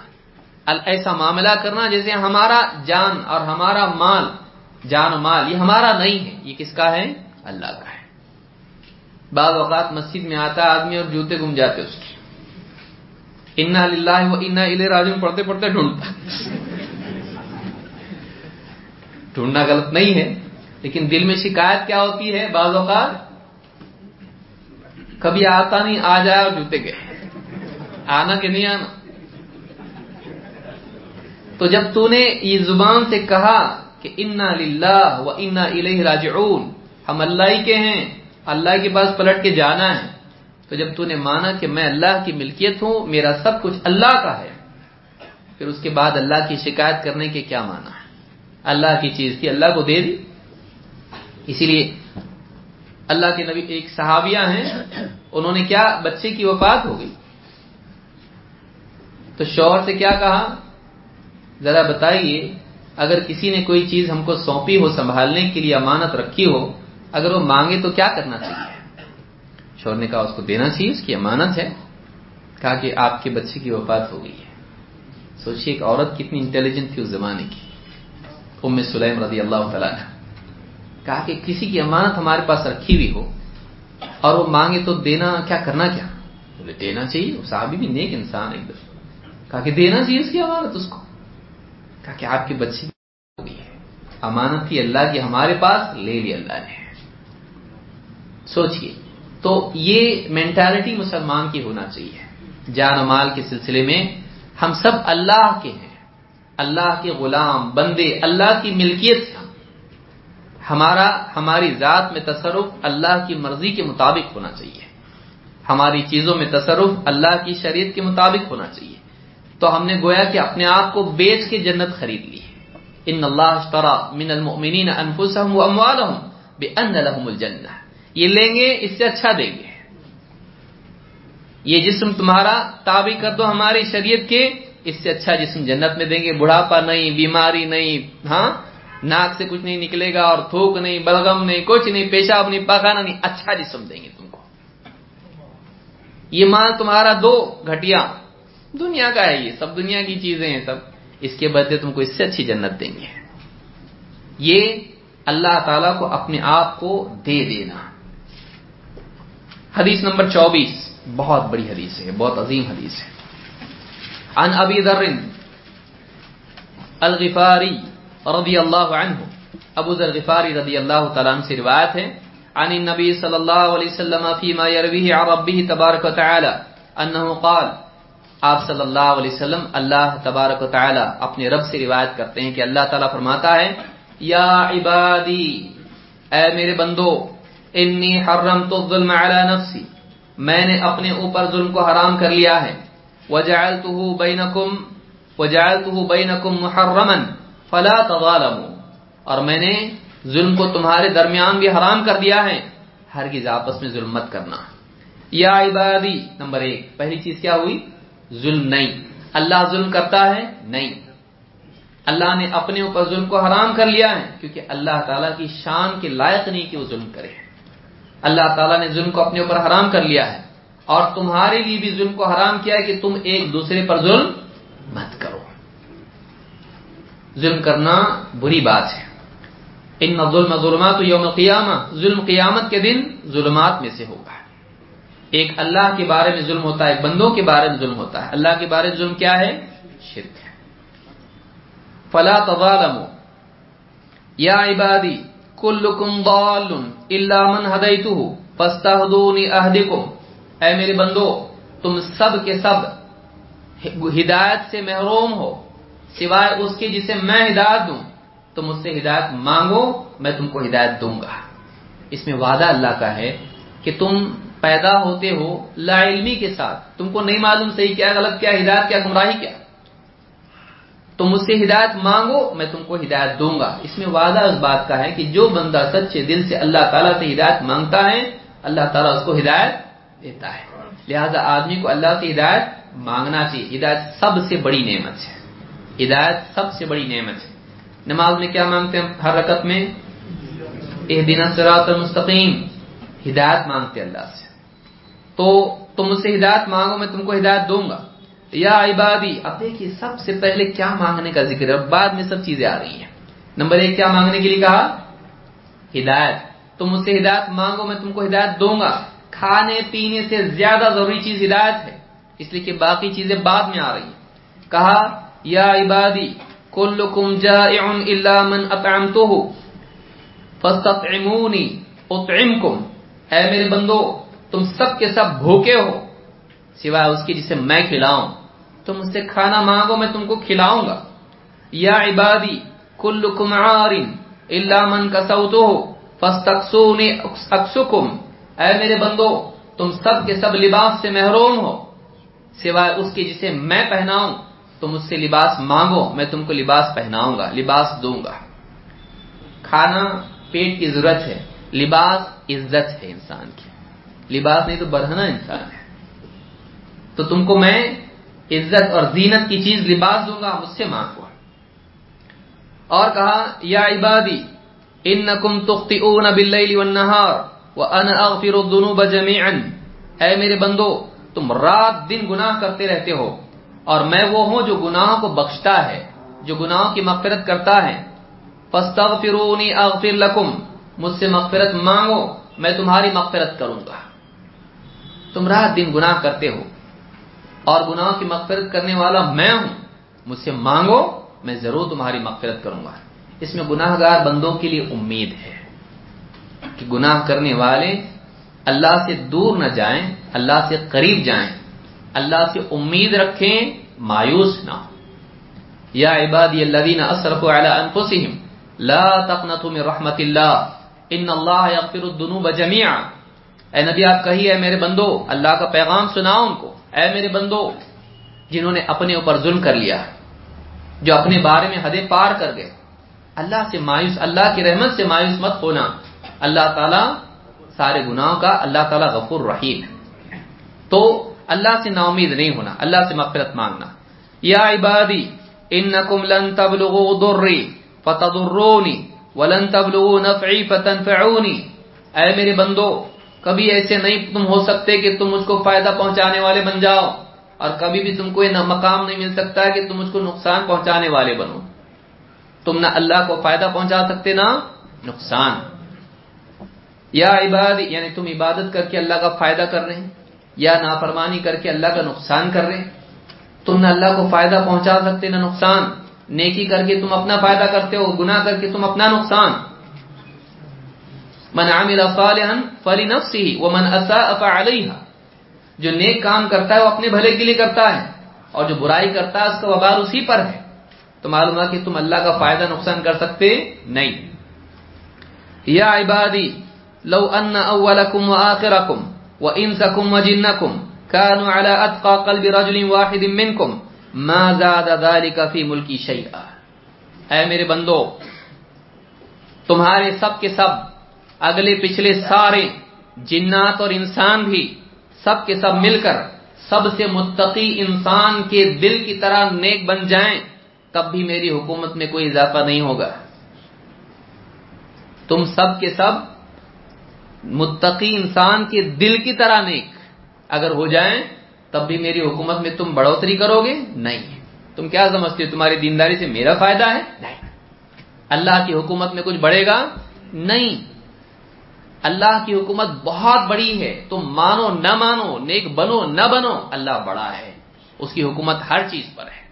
ایسا معاملہ کرنا جیسے ہمارا جان اور ہمارا مال، جان و مال، یہ ہمارا نہیں ہے۔ یہ کس کا ہے؟ اللہ کا ہے۔ بعض اوقات مسجد میں آتا آدمی اور جوتے گم جاتے اس کے۔ انا للہ و انا الہ راجن پڑھتے پڑھتے ڈھونڈتا۔ ڈھونڈنا غلط نہیں ہے، لیکن دل میں شکایت کیا ہوتی ہے؟ بعض اوقات کبھی آتا نہیں، آ جائے اور جوتے گئے۔ آنا کہ نہیں آنا؟ تو جب تو نے یہ زبان سے کہا کہ انا للہ و انا الہ راجعون، ہم اللہ ہی کے ہیں، اللہ کے پاس پلٹ کے جانا ہے۔ تو جب تو نے مانا کہ میں اللہ کی ملکیت ہوں، میرا سب کچھ اللہ کا ہے، پھر اس کے بعد اللہ کی شکایت کرنے کے کیا مانا ہے اللہ کی چیز تھی، اللہ کو دے دی۔ اسی لیے اللہ کے نبی ایک صحابیہ ہیں، انہوں نے کیا بچے کی وفات ہو گئی۔ تو شوہر سے کیا کہا؟ ذرا بتائیے، اگر کسی نے کوئی چیز ہم کو سونپی ہو سنبھالنے کے لیے امانت رکھی ہو، اگر وہ مانگے تو کیا کرنا چاہیے؟ شور نے کہا، اس کو دینا چاہیے، اس کی امانت ہے۔ کہا کہ آپ کے بچے کی وفات ہو گئی ہے۔ سوچیے ایک عورت کتنی انٹیلیجنٹ تھی اس زمانے کی۔ ام سلیم رضی اللہ تعالیٰ نے کہا کہ کسی کی امانت ہمارے پاس رکھی ہوئی ہو اور وہ مانگے تو دینا کیا کرنا کیا؟ بولے، دینا چاہیے صحابی بھی نیک انسان ایک دم کہا کہ دینا چاہیے اس کی امانت اس کو۔ کہا کہ آپ کے بچے ہو گئی ہے امانت تھی اللہ کی، ہمارے پاس لے لی اللہ نے۔ سوچئے، تو یہ مینٹالٹی مسلمان کی ہونا چاہیے۔ جان و مال کے سلسلے میں ہم سب اللہ کے ہیں۔ اللہ کے غلام، بندے، اللہ کی ملکیت سے ہمارا، ہماری ذات میں تصرف اللہ کی مرضی کے مطابق ہونا چاہیے۔ ہماری چیزوں میں تصرف اللہ کی شریعت کے مطابق ہونا چاہیے۔ تو ہم نے گویا کہ اپنے آپ کو بیچ کے جنت خرید لی۔ ہے ان اللہ اشترا من المؤمنین انفسهم واموالهم بان لهم الجنہ۔ یہ لیں گے، اس سے اچھا دیں گے۔ یہ جسم تمہارا تابع کر دو ہماری شریعت کے۔ اس سے اچھا جسم جنت میں دیں گے، بڑھاپا نہیں، بیماری نہیں ہاں؟ ناک سے کچھ نہیں نکلے گا اور تھوک نہیں، بلغم نہیں، کچھ نہیں، پیشاب نہیں پاخانہ نہیں اچھا جسم دیں گے تم کو۔ یہ مال تمہارا دو گھٹیا۔ دنیا کا ہے یہ، سب دنیا کی چیزیں ہیں سب۔ اس کے بدلے تم کو اس سے اچھی جنت دیں گے۔ یہ اللہ تعالی کو اپنے آپ کو دے دینا۔ حدیث نمبر چوبیس، بہت بڑی حدیث ہے، بہت عظیم حدیث ہے۔ عن ابی ذر الغفاری رضی اللہ عنہ ابو ذر غفاری رضی اللہ تعالیٰ عنہ سے روایت ہے. عن النبی صلی اللہ علیہ وسلم فيما يرويه عن ربه تبارک و انه قال، آپ صلی اللہ علیہ وسلم اللہ تبارک و تعالی اپنے رب سے روایت کرتے ہیں کہ اللہ تعالیٰ فرماتا ہے، یا عبادی، اے میرے بندو، انی حرمت الظلم علی نفسی، میں نے اپنے اوپر ظلم کو حرام کر لیا ہے۔ وجعلته بینکم وجعلته بینکم محرما فلا تظالموا۔ اور میں نے ظلم کو تمہارے درمیان بھی حرام کر دیا ہے۔ ہرگز آپس میں ظلم مت کرنا۔ یا عبادی، نمبر ایک، پہلی چیز کیا ہوئی؟ ظلم نہیں۔ اللہ ظلم کرتا ہے؟ نہیں۔ اللہ نے اپنے اوپر ظلم کو حرام کر لیا ہے، کیونکہ اللہ تعالیٰ کی شان کے لائق نہیں کہ وہ ظلم کرے۔ اللہ تعالیٰ نے ظلم کو اپنے اوپر حرام کر لیا ہے۔ اور تمہارے لیے بھی ظلم کو حرام کیا ہے کہ تم ایک دوسرے پر ظلم مت کرو۔ ظلم کرنا بری بات ہے۔ ان ظلم ظلمات یوم قیامہ ظلم قیامت کے دن ظلمات میں سے ہوگا۔ ایک اللہ کے بارے میں ظلم ہوتا ہے بندوں کے بارے میں ظلم ہوتا ہے۔ اللہ کے بارے میں ظلم کیا ہے؟ شرک ہے۔ فلا تظالموا۔ یا عبادی، کلکم ضال الا من هدیته فاستهدوني اهدکم اے میرے بندو، تم سب کے سب ہدایت سے محروم ہو، سوائے اس کے جسے میں ہدایت دوں۔ تم اس سے ہدایت مانگو، میں تم کو ہدایت دوں گا۔ اس میں وعدہ اللہ کا ہے کہ تم پیدا ہوتے ہو لا علمی کے ساتھ۔ تم کو نہیں معلوم صحیح کیا، غلط کیا، ہدایت کیا، گمراہی کیا۔ تم مجھ سے ہدایت مانگو، میں تم کو ہدایت دوں گا۔ اس میں وعدہ اس بات کا ہے کہ جو بندہ سچے دل سے اللہ تعالیٰ سے ہدایت مانگتا ہے، اللہ تعالیٰ اس کو ہدایت دیتا ہے۔ لہذا آدمی کو اللہ سے ہدایت مانگنا چاہیے۔ ہدایت سب سے بڑی نعمت ہے۔ ہدایت سب سے بڑی نعمت ہے۔ نماز میں کیا مانگتے ہیں ہر رکت میں؟ اح دن سرات المستقیم۔ ہدایت مانگتے اللہ سے۔ تو تم مجھ سے ہدایت مانگو، میں تم کو ہدایت دوں گا۔ یا عبادی، اب دیکھیے سب سے پہلے کیا مانگنے کا ذکر ہے؟ بعد میں سب چیزیں آ رہی ہیں۔ نمبر ایک، کیا مانگنے کے لیے کہا؟ ہدایت۔ تم مجھ سے ہدایت مانگو، میں تم کو ہدایت دوں گا۔ کھانے پینے سے زیادہ ضروری چیز ہدایت ہے۔ اس لیے کہ باقی چیزیں بعد میں آ رہی ہیں۔ کہا، یا عبادی، کلکم جائع الا من اطعمته فاستطعمونی، اطعمکم۔ اے میرے بندو، تم سب کے سب بھوکے ہو۔ سوائے اس کی جسے میں کھلاؤں۔ تم اس سے کھانا مانگو، میں تم کو کھلاؤں گا۔ یا عبادی، کلکم عار الا من کسوته فاستقسونی اکسکم۔ اے میرے بندو، تم سب کے سب لباس سے محروم ہو، سوائے اس کی جسے میں پہناؤں، تم اس سے لباس مانگو، میں تم کو لباس پہناؤں گا، لباس دوں گا۔ کھانا پیٹ کی ضرورت ہے، لباس عزت ہے انسان کی۔ لباس نہیں تو برہنا انسان ہے۔ تو تم کو میں عزت اور زینت کی چیز لباس دوں گا، مجھ سے مانگو۔ اور کہا، یا عبادی، انکم تخطئون باللیل والنہار۔ وانا اغفر الذنوب جميعا۔ اے میرے بندو، تم رات دن گناہ کرتے رہتے ہو، اور میں وہ ہوں جو گناہوں کو بخشتا ہے، جو گناہوں کی مغفرت کرتا ہے۔ فاستغفرونی اغفر لکم مجھ سے مغفرت مانگو، میں تمہاری مغفرت کروں گا۔ تم رات دن گناہ کرتے ہو، اور گناہوں کی مغفرت کرنے والا میں ہوں، مجھ سے مانگو، میں ضرور تمہاری مغفرت کروں گا۔ اس میں گناہ گار بندوں کے لیے امید ہے۔ کہ گناہ کرنے والے اللہ سے دور نہ جائیں، اللہ سے قریب جائیں، اللہ سے امید رکھیں، مایوس نہ ہو یا عبادی الذین اسرفوا علی انفسهم لا تقنطوا من رحمت اللہ، ان اللہ یغفر الذنوب جميعا اے نبی، آپ کہیے، اے میرے بندو، اللہ کا پیغام سناؤ ان کو۔ اے میرے بندو، جنہوں نے اپنے اوپر ظلم کر لیا جو اپنے بارے میں حدیں پار کر گئے۔ اللہ سے مایوس، اللہ کی رحمت سے مایوس مت ہونا۔ اللہ تعالی سارے گناہوں کا اللہ تعالی غفور رحیم ہے۔ تو اللہ سے نا امید نہیں ہونا، اللہ سے مغفرت مانگنا۔ یا عبادی، انکم لن تبلغوا ضری فتضرونی ولن تبلغوا نفعی فتنفعونی۔ اے میرے بندو، کبھی ایسے نہیں تم ہو سکتے کہ تم مجھ کو فائدہ پہنچانے والے بن جاؤ، اور کبھی بھی تم کو یہ مقام نہیں مل سکتا کہ تم مجھ کو نقصان پہنچانے والے بنو۔ تم نہ اللہ کو فائدہ پہنچا سکتے نہ نقصان۔ یا عبادی یعنی تم عبادت کر کے اللہ کا فائدہ کر رہے ہیں، یا نافرمانی کر کے اللہ کا نقصان کر رہے تم نہ اللہ کو فائدہ پہنچا سکتے، نہ نقصان۔ نیکی کر کے تم اپنا فائدہ کرتے ہو، گناہ کر کے تم اپنا نقصان۔ من عمل صالحا فلنفسه ومن اساء فعليها جو نیک کام کرتا ہے، وہ اپنے بھلے کے لیے کرتا ہے۔ اور جو برائی کرتا ہے، اس کا وبال اسی پر ہے۔ تو معلوم ہے کہ تم اللہ کا فائدہ نقصان کر سکتے نہیں۔ یا عبادی لو ان اولکم واخرکم وانسکم وجنکم كانوا على اتقى قلب رجل واحد منكم ما زاد ذلك في ملکی شيئا۔ اے میرے بندو، تمہارے سب کے سب، اگلے پچھلے سارے جنات اور انسان بھی سب کے سب مل کر سب سے متقی انسان کے دل کی طرح نیک بن جائیں، تب بھی میری حکومت میں کوئی اضافہ نہیں ہوگا۔ تم سب کے سب متقی انسان کے دل کی طرح نیک۔ اگر ہو جائیں، تب بھی میری حکومت میں تم بڑھوتری کرو گے؟ نہیں۔ تم کیا سمجھتے ہو؟ تمہاری دینداری سے میرا فائدہ ہے؟ نہیں۔ اللہ کی حکومت میں کچھ بڑھے گا؟ نہیں۔ اللہ کی حکومت بہت بڑی ہے۔ تم مانو نہ مانو، نیک بنو نہ بنو، اللہ بڑا ہے۔ اس کی حکومت ہر چیز پر ہے۔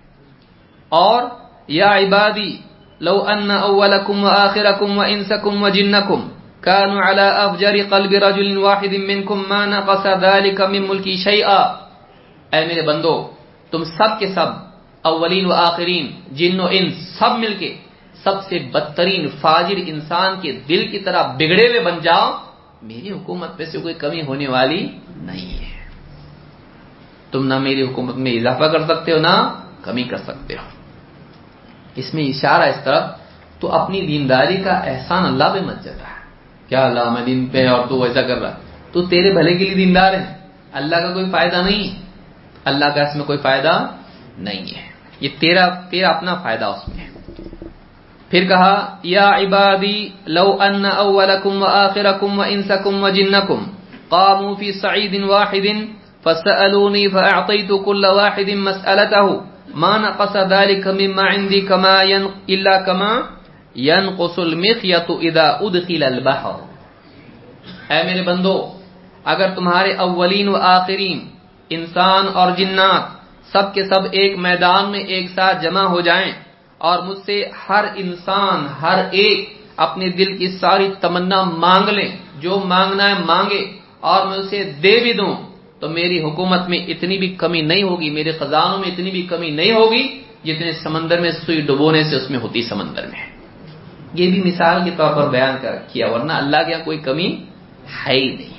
اور یا عبادی، لو ان اولکم واخرکم وانسکم وجنکم كانوا على افجر قلب رجل واحد منكم ما نقص ذلك من ملکی شيئا. اے میرے بندو، تم سب کے سب، اولین و آخرین، جن و انس سب مل کے سب سے بدترین فاجر انسان کے دل کی طرح بگڑے ہوئے بن جاؤ، میری حکومت میں سے کوئی کمی ہونے والی نہیں ہے۔ تم نہ میری حکومت میں اضافہ کر سکتے ہو، نہ کمی کر سکتے ہو۔ اس میں اشارہ اس طرف، تو اپنی دینداری کا احسان اللہ پہ مت جتا ہے کیا اللہ میں دین پہ اور تو ایسا کر رہا تو تیرے بھلے کے لیے دیندار ہے۔ اللہ کا کوئی فائدہ نہیں ہے۔ اللہ کا اس میں کوئی فائدہ نہیں ہے۔ یہ تیرا تیرا اپنا فائدہ اس میں ہے۔ پھر کہا، یا عبادی، لو ان اولکم واخرکم وانسکم وجنکم قاموا في صعيد واحد فسألوني فأعطيت كل واحد مسألته ما نقص ذلك مما عندي كما ين... إلا كما ينقص المخيط إذا أدخل البحر۔ اے میرے بندو، اگر تمہارے اولین و آخرین انسان اور جنات سب کے سب ایک میدان میں ایک ساتھ جمع ہو جائیں اور مجھ سے ہر انسان، ہر ایک اپنے دل کی ساری تمنا مانگ لیں، جو مانگنا ہے مانگے اور میں اسے دے بھی دوں، تو میری حکومت میں اتنی بھی کمی نہیں ہوگی، میرے خزانوں میں اتنی بھی کمی نہیں ہوگی جتنے سمندر میں سوئی ڈبونے سے اس میں ہوتی سمندر میں۔ یہ بھی مثال کے طور پر بیان کر کیا، ورنہ اللہ کے یہاں کوئی کمی ہے ہی نہیں۔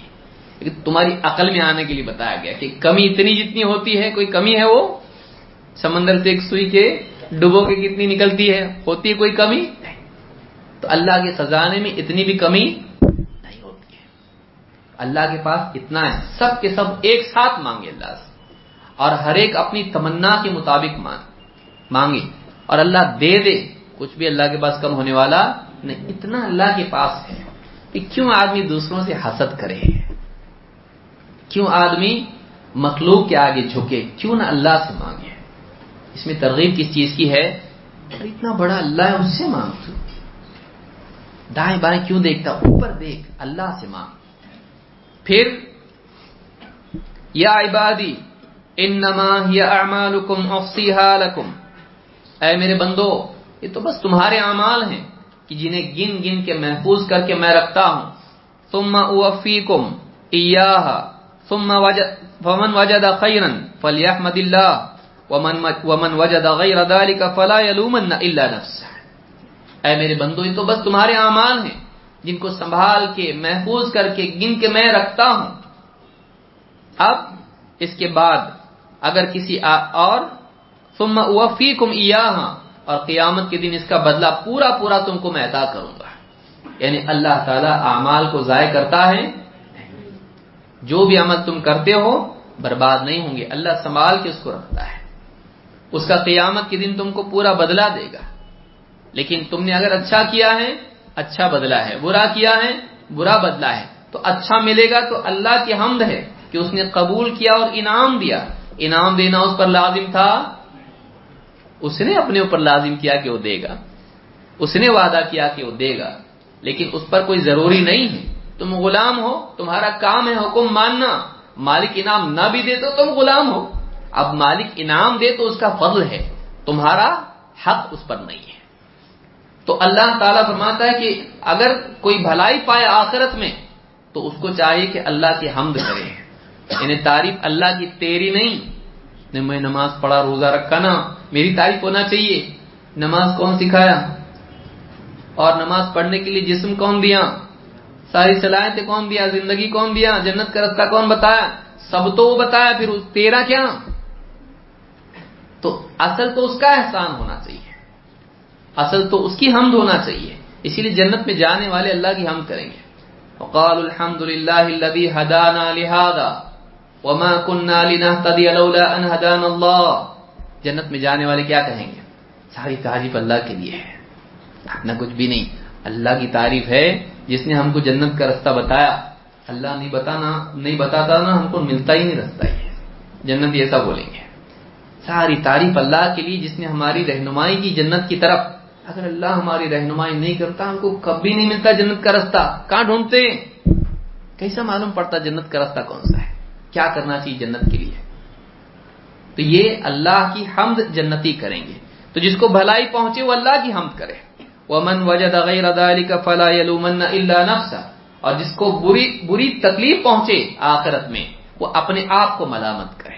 تمہاری عقل میں آنے کے لیے بتایا گیا کہ کمی اتنی جتنی ہوتی ہے، کوئی کمی ہے وہ؟ سمندر سے ایک سوئی کے ڈبو کے کتنی نکلتی ہے؟ ہوتی ہے کوئی کمی؟ تو اللہ کے خزانے میں اتنی بھی کمی نہیں ہوتی ہے۔ اللہ کے پاس اتنا ہے۔ سب کے سب ایک ساتھ مانگے اللہ سے۔ اور ہر ایک اپنی تمنا کے مطابق مانگے۔ اور اللہ دے دے۔ کچھ بھی اللہ کے پاس کم ہونے والا نہیں۔ اتنا اللہ کے پاس ہے کہ کیوں آدمی دوسروں سے حسد کرے؟ کیوں آدمی مخلوق کے آگے جھکے؟ کیوں نہ اللہ سے مانگے؟ اس میں ترغیب کس چیز کی ہے؟ اتنا بڑا اللہ ہے، اس سے مانگ تو۔ دائیں بائیں کیوں دیکھتا؟ اوپر دیکھ، اللہ سے مانگ۔ پھر، یا عبادی، انما ہی اعمالکم لکم۔ اے میرے بندو یہ تو بس تمہارے اعمال ہیں کہ جنہیں گن گن کے محفوظ کر کے میں رکھتا ہوں۔ ثم اوفیکم ایاہا۔ ثم وجد فمن وجد خيرا فليحمد الله ومن ومن وجد غير ذلك فلا يلومن الا نفسه اے میرے بندو، یہ تو بس تمہارے اعمال ہیں جن کو سنبھال کے، محفوظ کر کے، گن کے میں رکھتا ہوں۔ اب اس کے بعد اگر کسی اور، ثم اوفیکم ایاها اور قیامت کے دن اس کا بدلہ پورا پورا تم کو میں عطا کروں گا۔ یعنی اللہ تعالی اعمال کو ضائع کرتا ہے۔ جو بھی عمل تم کرتے ہو، برباد نہیں ہوں گے۔ اللہ سنبھال کے اس کو رکھتا ہے۔ اس کا قیامت کے دن تم کو پورا بدلا دے گا۔ لیکن تم نے اگر اچھا کیا ہے اچھا بدلا ہے۔ برا کیا ہے، برا بدلا ہے۔ تو اچھا ملے گا تو اللہ کی حمد ہے کہ اس نے قبول کیا اور انعام دیا۔ انعام دینا اس پر لازم تھا اس نے اپنے اوپر لازم کیا کہ وہ دے گا، اس نے وعدہ کیا کہ وہ دے گا، لیکن اس پر کوئی ضروری نہیں ہے۔ تم غلام ہو، تمہارا کام ہے حکم ماننا۔ مالک انعام نہ بھی دے تو تم غلام ہو۔ اب مالک انعام دے تو اس کا فضل ہے، تمہارا حق اس پر نہیں ہے۔ تو اللہ تعالیٰ فرماتا ہے کہ اگر کوئی بھلائی پائے آخرت میں، تو اس کو چاہیے کہ اللہ کی حمد کرے۔ یعنی تعریف اللہ کی تیری نہیں میں نماز پڑھا، روزہ رکھا نا، میری تعریف ہونا چاہیے۔ نماز کون سکھایا؟ اور نماز پڑھنے کے لیے جسم کون دیا؟ ساری صلاحیتیں کون دیا؟ زندگی کون دیا؟ جنت کا رستہ کون بتایا؟ سب تو وہ بتایا، پھر تیرا کیا؟ تو اصل تو اس کا احسان ہونا چاہیے۔ اصل تو اس کی حمد ہونا چاہیے۔ اسی لیے جنت میں جانے والے اللہ کی حمد کریں گے۔ وقال الحمد للہ الذي هدانا لهذا وما كنا لنهتدي لولا ان هدانا الله۔ جنت میں جانے والے کیا کہیں گے؟ ساری تعریف اللہ کے لیے ہے۔ اپنا کچھ بھی نہیں۔ اللہ کی تعریف ہے۔ جس نے ہم کو جنت کا رستہ بتایا، اللہ نہیں بتانا، نہیں بتاتا نا، ہم کو ملتا ہی نہیں رستہ ہی جنت ایسا بولیں گے۔ ساری تعریف اللہ کے لیے، جس نے ہماری رہنمائی کی جنت کی طرف۔ اگر اللہ ہماری رہنمائی نہیں کرتا، ہم کو کبھی نہیں ملتا جنت کا رستہ۔ کہاں ڈھونڈتے؟ کیسا معلوم پڑتا جنت کا رستہ کون سا ہے؟ کیا کرنا چاہیے جنت کے لیے؟ تو یہ اللہ کی حمد جنتی کریں گے۔ تو جس کو بھلائی پہنچے وہ اللہ کی حمد کرے۔ ومن وجد غیر ذلك فلا يلومن الا نفسه۔ اور جس کو بری بری تکلیف پہنچے آخرت میں، وہ اپنے آپ کو ملامت کرے۔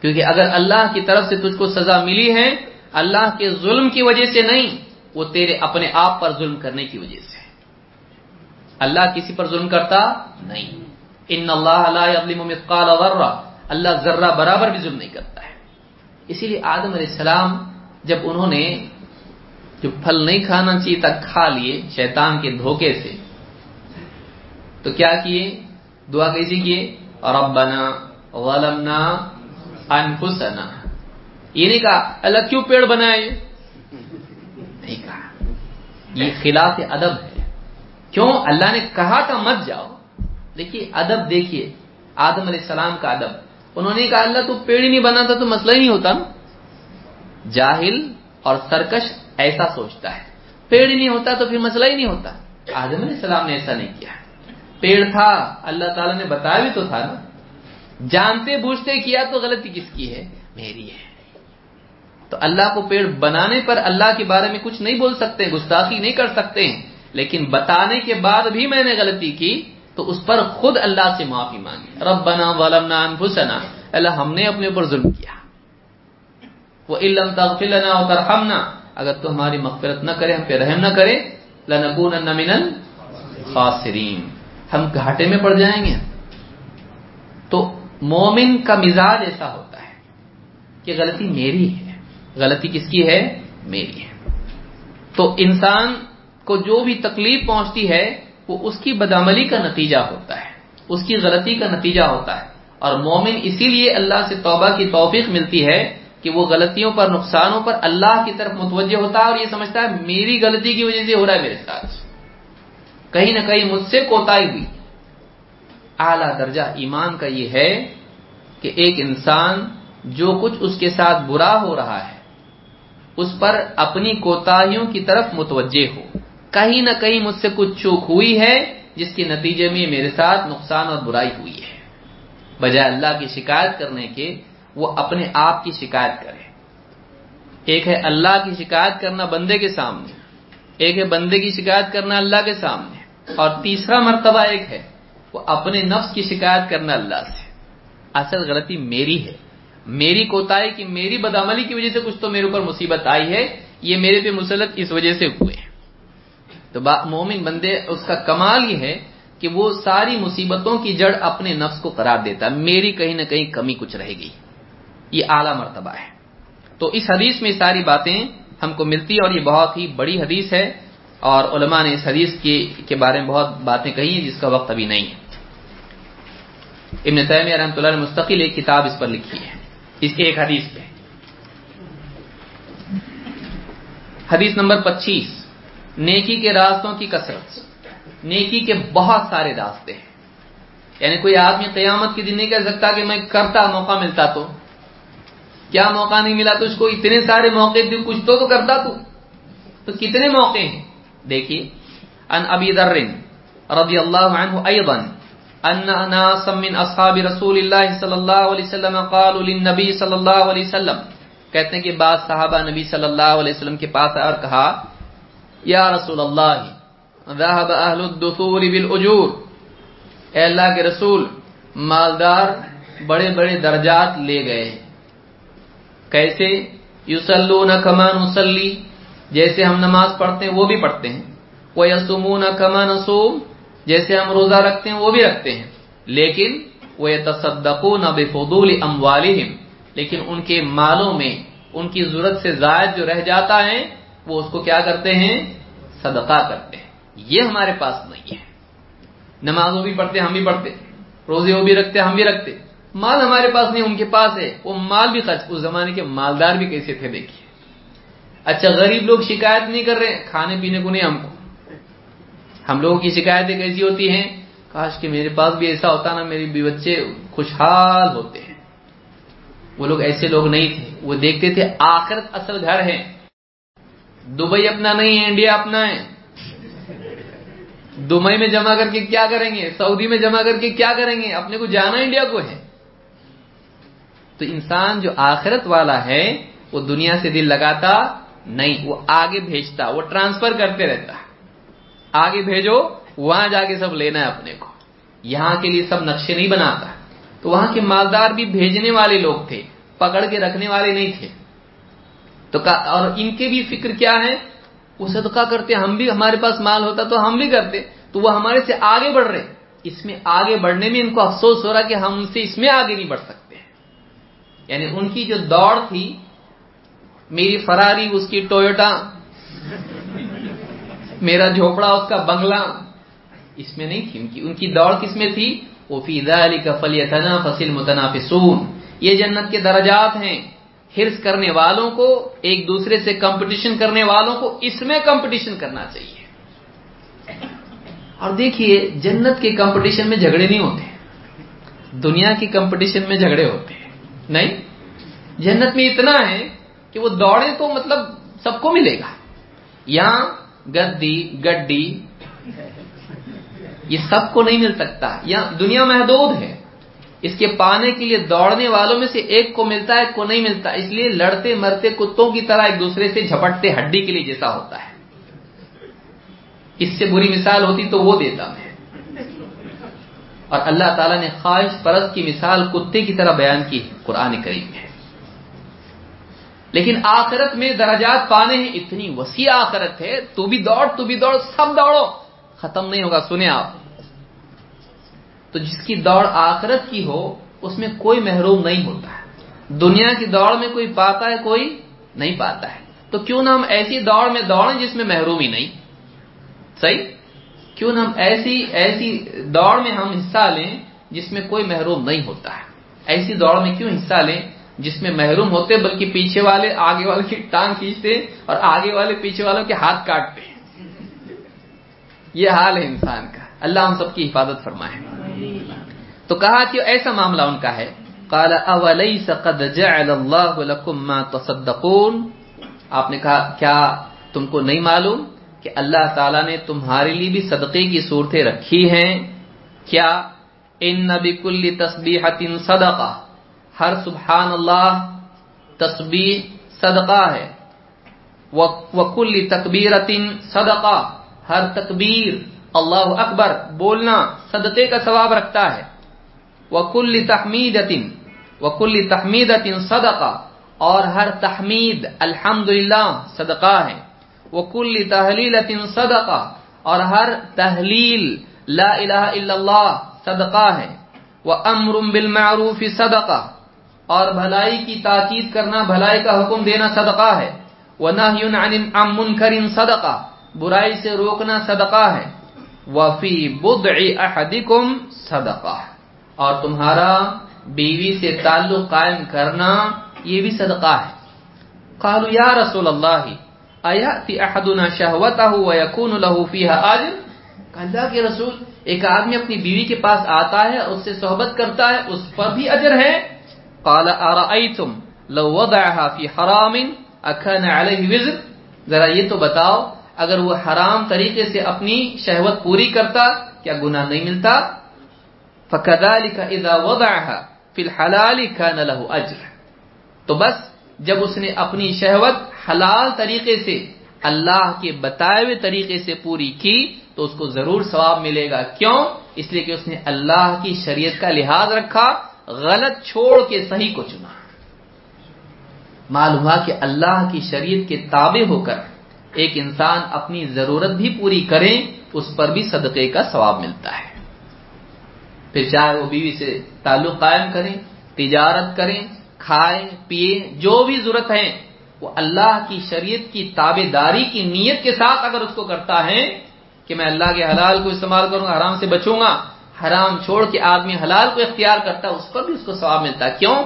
کیونکہ اگر اللہ کی طرف سے تجھ کو سزا ملی ہے، اللہ کے ظلم کی وجہ سے نہیں، وہ تیرے اپنے آپ پر ظلم کرنے کی وجہ سے اللہ کسی پر ظلم کرتا نہیں۔ ان اللہ لا يظلم مثقال ذرہ، اللہ ذرہ برابر بھی ظلم نہیں کرتا ہے۔ اسی لیے آدم علیہ السلام جب انہوں نے جو پھل نہیں کھانا چاہیے تک کھا لیے، شیطان کے دھوکے سے، تو کیا کیے؟ دعا کیسی کیے؟ ربنا ظلمنا انفسنا۔ یہ نہیں کہا، اللہ کیوں پیڑ بنائے؟ نہیں کہا۔ یہ خلاف ادب ہے۔ کیوں؟ اللہ نے کہا تھا مت جاؤ۔ دیکھیے، ادب دیکھیے، آدم علیہ السلام کا ادب۔ انہوں نے کہا، اللہ تو پیڑ ہی نہیں بناتا تو مسئلہ ہی نہیں ہوتا۔ نا جاہل اور سرکش ایسا سوچتا ہے۔ پیڑ ہی نہیں ہوتا تو پھر مسئلہ ہی نہیں ہوتا۔ آدم علیہ السلام نے ایسا نہیں کیا۔ پیڑ تھا، اللہ تعالیٰ نے بتایا بھی تو تھا نا۔ جانتے بوجھتے کیا تو غلطی کس کی ہے؟ میری ہے۔ تو اللہ کو پیڑ بنانے پر اللہ کے بارے میں کچھ نہیں بول سکتے، گستاخی نہیں کر سکتے۔ ہیں لیکن بتانے کے بعد بھی میں نے غلطی کی۔ تو اس پر خود اللہ سے معافی مانگی۔ ربنا ظلمنا انفسنا۔ اللہ ہم نے اپنے اوپر ظلم کیا۔ وہ علم تغفر لنا وترحمنا۔ اگر تو ہماری مغفرت نہ کرے، ہم پہ رحم نہ کرے لنکونن من الخاسرین ہم گھاٹے میں پڑ جائیں گے۔ تو مومن کا مزاج ایسا ہوتا ہے کہ غلطی میری ہے۔ غلطی کس کی ہے؟ میری ہے۔ تو انسان کو جو بھی تکلیف پہنچتی ہے وہ اس کی بدعملی کا نتیجہ ہوتا ہے، اس کی غلطی کا نتیجہ ہوتا ہے۔ اور مومن اسی لیے اللہ سے توبہ کی توفیق ملتی ہے کہ وہ غلطیوں پر، نقصانوں پر اللہ کی طرف متوجہ ہوتا ہے اور یہ سمجھتا ہے، میری غلطی کی وجہ سے ہو رہا ہے میرے ساتھ۔ کہیں نہ کہیں مجھ سے کوتاہی ہوئی۔ اعلی درجہ ایمان کا یہ ہے کہ ایک انسان جو کچھ اس کے ساتھ برا ہو رہا ہے، اس پر اپنی کوتاہیوں کی طرف متوجہ ہو۔ کہیں نہ کہیں مجھ سے کچھ چوک ہوئی ہے، جس کے نتیجے میں میرے ساتھ نقصان اور برائی ہوئی ہے۔ بجائے اللہ کی شکایت کرنے کے، وہ اپنے آپ کی شکایت کرے۔ ایک ہے اللہ کی شکایت کرنا بندے کے سامنے، ایک ہے بندے کی شکایت کرنا اللہ کے سامنے، اور تیسرا مرتبہ ایک ہے، وہ اپنے نفس کی شکایت کرنا اللہ سے۔ اصل غلطی میری ہے۔ میری کوتاہی کی، میری بدعملی کی وجہ سے کچھ تو میرے اوپر مصیبت آئی ہے، یہ میرے پہ مسلط اس وجہ سے ہوئے۔ تو مومن بندے، اس کا کمال یہ ہے کہ وہ ساری مصیبتوں کی جڑ اپنے نفس کو قرار دیتا ہے۔ میری کہیں نہ کہیں کمی کچھ رہے گی۔ یہ اعلی مرتبہ ہے۔ تو اس حدیث میں ساری باتیں ہم کو ملتی اور یہ بہت ہی بڑی حدیث ہے۔ اور علماء نے اس حدیث کے بارے میں بہت باتیں کہی ہیں جس کا وقت ابھی نہیں ہے۔ ابن تیمیہ رحمۃ اللہ نے مستقل ایک کتاب اس پر لکھی ہے۔ اس ایک حدیث پہ۔ حدیث نمبر پچیس۔ نیکی کے راستوں کی کثرت، نیکی کے بہت سارے راستے ہیں۔ یعنی کوئی آدمی قیامت کے دن نہیں کہہ سکتا کہ میں کرتا موقع ملتا تو۔ کیا موقع نہیں ملا تو اس کو اتنے سارے موقع دی کچھ تو تو کرتا تو۔ تو کتنے موقع ہیں؟ دیکھیے ان ابی در رضی اللہ عنہ ایضا، ان ناسا من اصحاب رسول اللہ صلی اللہ علیہ وسلم قالوا للنبی صلی اللہ علیہ وسلم۔ کہتے ہیں کہ بعض صحابہ نبی صلی اللہ علیہ وسلم کے پاس اور کہا یا رسول اللہ ذهب اهل الدثور بالاجور اے اللہ کے رسول، مالدار بڑے بڑے درجات لے گئے. کیسے؟ یصلون کما نصلی جیسے ہم نماز پڑھتے ہیں وہ بھی پڑھتے ہیں. ویصومون کما نصوم جیسے ہم روزہ رکھتے ہیں وہ بھی رکھتے ہیں. لیکن وہ تصدقون بفضول اموالہم لیکن ان کے مالوں میں ان کی ضرورت سے زائد جو رہ جاتا ہے وہ اس کو کیا کرتے ہیں؟ صدقہ کرتے ہیں۔ یہ ہمارے پاس نہیں ہے۔ نمازوں بھی پڑھتے، ہم بھی پڑھتے۔ روزے وہ بھی رکھتے، ہم بھی رکھتے۔ مال ہمارے پاس نہیں، ان کے پاس ہے۔ وہ مال بھی خرچ، اس زمانے کے مالدار بھی کیسے تھے؟ دیکھیے۔ اچھا غریب لوگ شکایت نہیں کر رہے۔ کھانے پینے کو نہیں ہم کو۔ ہم لوگوں کی شکایتیں کیسی ہوتی ہیں؟ کاش کہ میرے پاس بھی ایسا ہوتا نا میری بھی بچے خوشحال ہوتے ہیں۔ وہ لوگ ایسے لوگ نہیں تھے۔ وہ دیکھتے تھے، آخرت اصل گھر ہے۔ دبئی اپنا نہیں ہے، انڈیا اپنا ہے۔ دبئی میں جمع کر کے کیا کریں گے؟ سعودی میں جمع کر کے کیا کریں گے؟ اپنے کو جانا انڈیا کو ہے۔ تو انسان جو آخرت والا ہے، وہ دنیا سے دل لگاتا نہیں، وہ آگے بھیجتا، وہ ٹرانسفر کرتے رہتا۔ آگے بھیجو، وہاں جا کے سب لینا ہے اپنے کو۔ یہاں کے لیے سب نقشے نہیں بناتا۔ تو وہاں کے مالدار بھی بھیجنے والے لوگ تھے، پکڑ کے رکھنے والے نہیں تھے۔ تو اور ان کے بھی فکر کیا ہے؟ وہ صدقہ کرتے، ہم بھی، ہمارے پاس مال ہوتا تو ہم بھی کرتے، تو وہ ہمارے سے آگے بڑھ رہے اس میں آگے بڑھنے میں ان کو افسوس ہو رہا کہ ہم ان سے اس میں آگے نہیں بڑھ سکتے۔ یعنی ان کی جو دوڑ تھی، میری فراری، اس کی ٹویوٹا، میرا جھوپڑا، اس کا بنگلہ، اس میں نہیں تھی۔ ان کی ان کی دوڑ کس میں تھی؟ وہ فیضا علی کا فلیتنا فصل متنافسون یہ جنت کے درجات ہیں۔ ہرس کرنے والوں کو، ایک دوسرے سے کمپٹیشن کرنے والوں کو اس میں کمپٹیشن کرنا چاہیے۔ اور دیکھیے، جنت کے کمپٹیشن میں جھگڑے نہیں ہوتے۔ دنیا کی کمپٹیشن میں جھگڑے ہوتے ہیں۔ نہیں؟ جنت میں اتنا ہے کہ وہ دوڑے تو مطلب سب کو ملے گا۔ یہاں گدی، گڈی، یہ سب کو نہیں مل سکتا۔ یا دنیا محدود ہے۔ اس کے پانے کے لیے دوڑنے والوں میں سے ایک کو ملتا ہے، ایک کو نہیں ملتا۔ اس لیے لڑتے مرتے کتوں کی طرح ایک دوسرے سے جھپٹتے ہڈی کے لیے جیسا ہوتا ہے۔ اس سے بری مثال ہوتی تو وہ دیتا میں۔ اور اللہ تعالیٰ نے خواہش پرست کی مثال کتے کی طرح بیان کی قرآن کریم میں۔ لیکن آخرت میں درجات پانے ہیں، اتنی وسیع آخرت ہے، تو بھی دوڑ، تو بھی دوڑ، سب دوڑو۔ ختم نہیں ہوگا، سنیں آپ۔ تو جس کی دوڑ آخرت کی ہو، اس میں کوئی محروم نہیں ہوتا ہے۔ دنیا کی دوڑ میں کوئی پاتا ہے، کوئی نہیں پاتا ہے۔ تو کیوں نہ ہم ایسی دوڑ میں دوڑیں جس میں محروم ہی نہیں؟ صحیح؟ کیوں نہ ہم ایسی ایسی دوڑ میں ہم حصہ لیں جس میں کوئی محروم نہیں ہوتا ہے۔ ایسی دوڑ میں کیوں حصہ لیں جس میں محروم ہوتے بلکہ پیچھے والے، آگے والے کی ٹانگ کھینچتے اور آگے والے پیچھے والوں کے ہاتھ کاٹتے؟ یہ حال ہے انسان کا۔ اللہ ہم سب کی حفاظت فرمائے۔ تو کہا کہ ایسا معاملہ ان کا ہے۔ قال اولیس قد جعل اللہ لکم ما تصدقون؟ آپ نے کہا، کیا تم کو نہیں معلوم کہ اللہ تعالیٰ نے تمہارے لیے بھی صدقے کی صورتیں رکھی ہیں؟ کیا؟ ان نبی کل تصبیح صدقہ۔ ہر سبحان اللہ تسبیح صدقہ ہے۔ وکل تکبیر صدقہ۔ ہر تکبیر اللہ اکبر بولنا صدقے کا ثواب رکھتا ہے۔ وکل تحمید وکل تحمید صدقہ، اور ہر تحمید الحمد صدقہ ہے۔ وکل تحلیل صدقہ، اور ہر تحلیل لا الہ الا اللہ صدقہ ہے۔ وہ امر بالمعروف صدقہ، اور بھلائی کی تاکید کرنا، بھلائی کا حکم دینا صدقہ ہے۔ وہ نہ منکر صدقہ، برائی سے روکنا صدقہ ہے۔ وفی بدع احدکم صدقہ اور تمہارا بیوی سے تعلق قائم کرنا یہ بھی صدقہ ہے۔ قالوا یا رسول اللہ، ایاتی احدنا شہوتہ ویکون له فیہا آجر؟ اللہ کے رسول، ایک آدمی اپنی بیوی کے پاس آتا ہے، اس سے صحبت کرتا ہے، اس پر بھی اجر ہے۔ قال، ارائیتم لو وضعها فی حرام اکان علیہ وزر؟ ذرا یہ تو بتاؤ اگر وہ حرام طریقے سے اپنی شہوت پوری کرتا، کیا گناہ نہیں ملتا؟ فکذالک اذا وضعها فی الحلال کان له اجر تو بس، جب اس نے اپنی شہوت حلال طریقے سے، اللہ کے بتائے ہوئے طریقے سے پوری کی، تو اس کو ضرور ثواب ملے گا۔ کیوں؟ اس لیے کہ اس نے اللہ کی شریعت کا لحاظ رکھا، غلط چھوڑ کے صحیح کو چنا۔ معلوم ہوا کہ اللہ کی شریعت کے تابع ہو کر۔ ایک انسان اپنی ضرورت بھی پوری کرے، اس پر بھی صدقے کا ثواب ملتا ہے۔ پھر چاہے وہ بیوی سے تعلق قائم کریں تجارت کریں کھائیں پیے جو بھی ضرورت ہے، وہ اللہ کی شریعت کی تابے داری کی نیت کے ساتھ اگر اس کو کرتا ہے کہ میں اللہ کے حلال کو استعمال کروں گا حرام سے بچوں گا، حرام چھوڑ کے آدمی حلال کو اختیار کرتا ہے اس پر بھی اس کو ثواب ملتا۔ ہے کیوں؟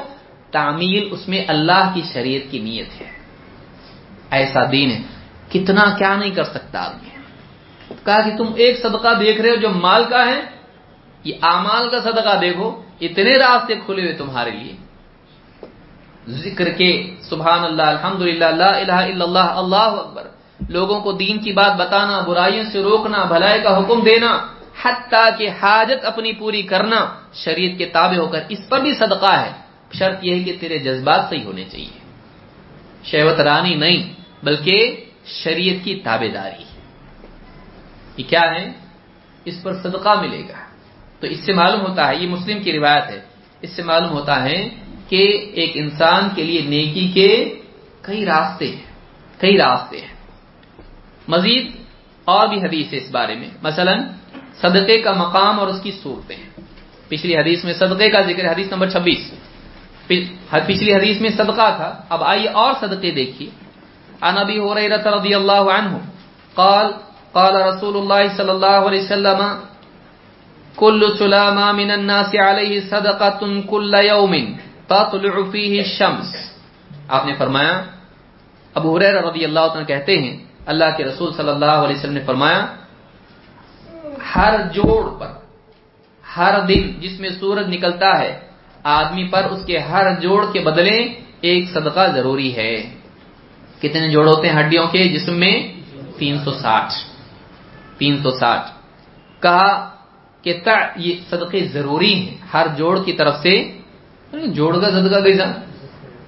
تعمیل اس میں اللہ کی شریعت کی نیت ہے۔ ایسا دین ہے۔ کتنا کیا نہیں کر سکتا آدمی؟ کہا کہ تم ایک صدقہ دیکھ رہے ہو جو مال کا ہے، یہ امال کا صدقہ دیکھو، اتنے راستے کھلے ہوئے تمہارے لیے۔ ذکر کے سبحان اللہ الحمد للہ الہ الا اللہ اللہ اکبر۔ لوگوں کو دین کی بات بتانا، برائیوں سے روکنا، بھلائی کا حکم دینا، حتیٰ کہ حاجت اپنی پوری کرنا، شریعت کے تابع ہو کر اس پر بھی صدقہ ہے۔ شرط یہ ہے کہ تیرے جذبات صحیح ہونے چاہیے۔ شہوت رانی نہیں، بلکہ شریعت کی تابے داری یہ کیا ہے؟ اس پر صدقہ ملے گا۔ تو اس سے معلوم ہوتا ہے، یہ مسلم کی روایت ہے، اس سے معلوم ہوتا ہے کہ ایک انسان کے لیے نیکی کے کئی راستے ہیں، کئی راستے ہیں۔ مزید اور بھی حدیث ہے اس بارے میں۔ مثلا، صدقے کا مقام اور اس کی صورتیں۔ پچھلی حدیث میں صدقے کا ذکر، حدیث نمبر چھبیس۔ پچھلی حدیث میں صدقہ تھا۔ اب آئیے اور صدقے دیکھیے۔ انبی ہو رہی رضی اللہ عنہ قال قال رسول اللہ صلی اللہ علیہ وسلم، کل سلامہ من الناس علیہ صدقۃ کل یوم تطلع فیہ الشمس. آپ نے فرمایا، ابو حریرہ رضی اللہ عنہ کہتے ہیں، اللہ کے رسول صلی اللہ علیہ وسلم نے فرمایا، ہر جوڑ پر، ہر دن جس میں سورج نکلتا ہے، آدمی پر اس کے ہر جوڑ کے بدلے ایک صدقہ ضروری ہے۔ کتنے جوڑ ہوتے ہیں؟ ہڈیوں کے جسم میں تین سو ساٹھ۔ تین سو ساٹھ۔ کہا کہ یہ صدقے ضروری ہیں۔ ہر جوڑ کی طرف سے جوڑ کا صدقہ کیسا؟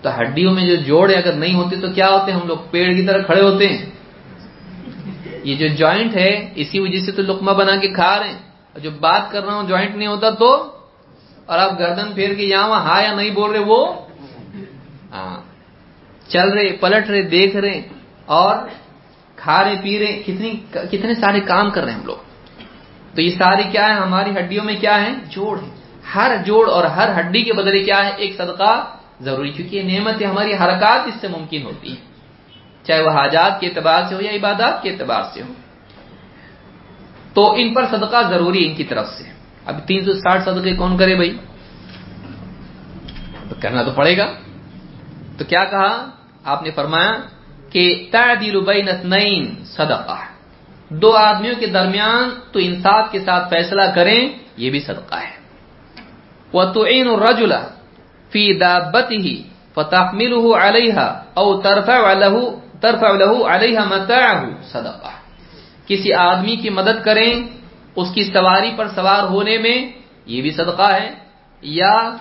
تو ہڈیوں میں جو جوڑ اگر نہیں ہوتے تو کیا ہوتے؟ ہیں ہم لوگ پیڑ کی طرح کھڑے ہوتے ہیں۔ یہ جو جوائنٹ ہے، اسی وجہ سے تو لکما بنا کے کھا رہے ہیں۔ اور جو بات کر رہا ہوں، جوائنٹ نہیں ہوتا تو اور آپ گردن پھیر کے یہاں وہاں ہاں یا نہیں بول رہے وہ؟ ہاں۔ چل رہے، پلٹ رہے، دیکھ رہے اور کھا رہے، پی رہے، کتنی، کتنے سارے کام کر رہے ہیں ہم لوگ۔ تو یہ ساری کیا ہے؟ ہماری ہڈیوں میں کیا ہے؟ جوڑ ہے۔ ہر جوڑ اور ہر ہڈی کے بدلے کیا ہے؟ ایک صدقہ ضروری، کیونکہ یہ نعمت ہماری حرکات اس سے ممکن ہوتی ہے چاہے وہ حاجات کے اعتبار سے ہو یا عبادات کے اعتبار سے ہو۔ تو ان پر صدقہ ضروری ان کی طرف سے۔ اب تین سو ساٹھ صدقے کون کرے بھائی؟ کرنا تو پڑے گا۔ تو کیا کہا؟ آپ نے فرمایا کہ تعدیل بین اثنین صدقہ۔ دو آدمیوں کے درمیان تو انصاف کے ساتھ فیصلہ کریں، یہ بھی صدقہ ہے۔ وَتُعِينُ الرَّجُلَ فِي دَابَّتِهِ فَتَحْمِلُهُ عَلَيْهَا أَوْ تَرْفَعُ لَهُ ترفع له عَلَيْهَا مَتَاعَهُ صدقہ۔ کسی آدمی کی مدد کریں، اس کی سواری پر سوار ہونے میں یہ بھی صدقہ ہے، یا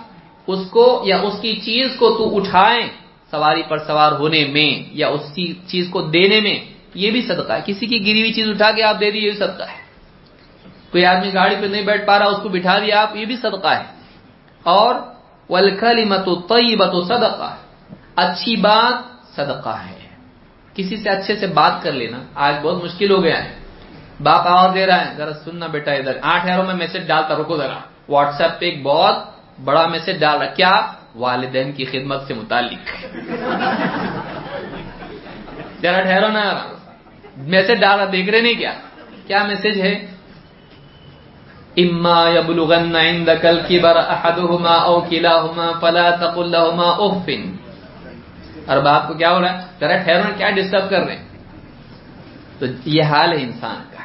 اس کو یا اس کی چیز کو تو اٹھائیں۔ سواری پر سوار ہونے میں یا اس چیز کو دینے میں یہ بھی صدقہ ہے۔ کسی کی گری ہوئی چیز اٹھا کے آپ دے دیے یہ بھی صدقہ ہے۔ کوئی آدمی گاڑی پہ نہیں بیٹھ پا رہا، اس کو بٹھا دیا آپ، یہ بھی صدقہ ہے۔ اور ولکلمت طیبت صدقہ اچھی بات صدقہ ہے۔ کسی سے اچھے سے بات کر لینا، آج بہت مشکل ہو گیا ہے۔ باپ آواز دے رہا ہے، ذرا سننا بیٹا ادھر۔ آٹھ ہزاروں میں میسج ڈالتا، رکو ذرا۔ واٹس ایپ پہ ایک بہت بڑا میسج ڈال رہا کیا؟ والدین کی خدمت سے متعلق۔ ذرا ٹھہرو نا۔ میسج ڈال رہا دیکھ رہے نہیں کیا؟ کیا میسج ہے؟ اما یبلغن عندك الكبر احدهما او كلاهما فلا تقل لهما اف اور باپ کو کیا ہو رہا ہے؟ ذرا ٹھہرو نا، کیا ڈسٹرب کر رہے ہیں؟ تو یہ حال ہے انسان کا۔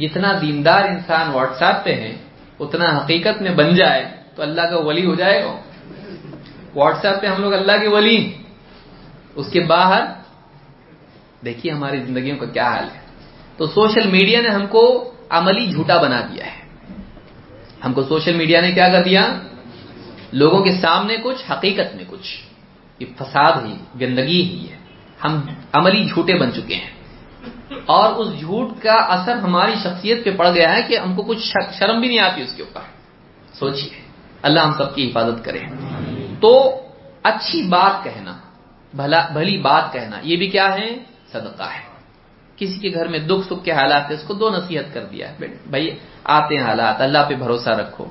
جتنا دیندار انسان واٹس ایپ پہ ہے، اتنا حقیقت میں بن جائے تو اللہ کا ولی ہو جائے گا۔ واٹس ایپ پہ ہم لوگ اللہ کے ولی اس کے باہر دیکھیے ہماری زندگیوں کا کیا حال ہے۔ تو سوشل میڈیا نے ہم کو عملی جھوٹا بنا دیا ہے۔ ہم کو سوشل میڈیا نے کیا کر دیا؟ لوگوں کے سامنے کچھ، حقیقت میں کچھ۔ یہ فساد ہی، گندگی ہی ہے۔ ہم عملی جھوٹے بن چکے ہیں۔ اور اس جھوٹ کا اثر ہماری شخصیت پہ پڑ گیا ہے کہ ہم کو کچھ شرم بھی نہیں آتی اس کے اوپر۔ سوچیے اللہ ہم سب کی حفاظت کرے۔ تو اچھی بات کہنا، بھلا بھلی بات کہنا، یہ بھی کیا ہے؟ صدقہ ہے۔ کسی کے گھر میں دکھ سکھ کے حالات ہے اس کو دو نصیحت کر دیا ہے۔ بھائی، آتے ہیں حالات، اللہ پہ بھروسہ رکھو۔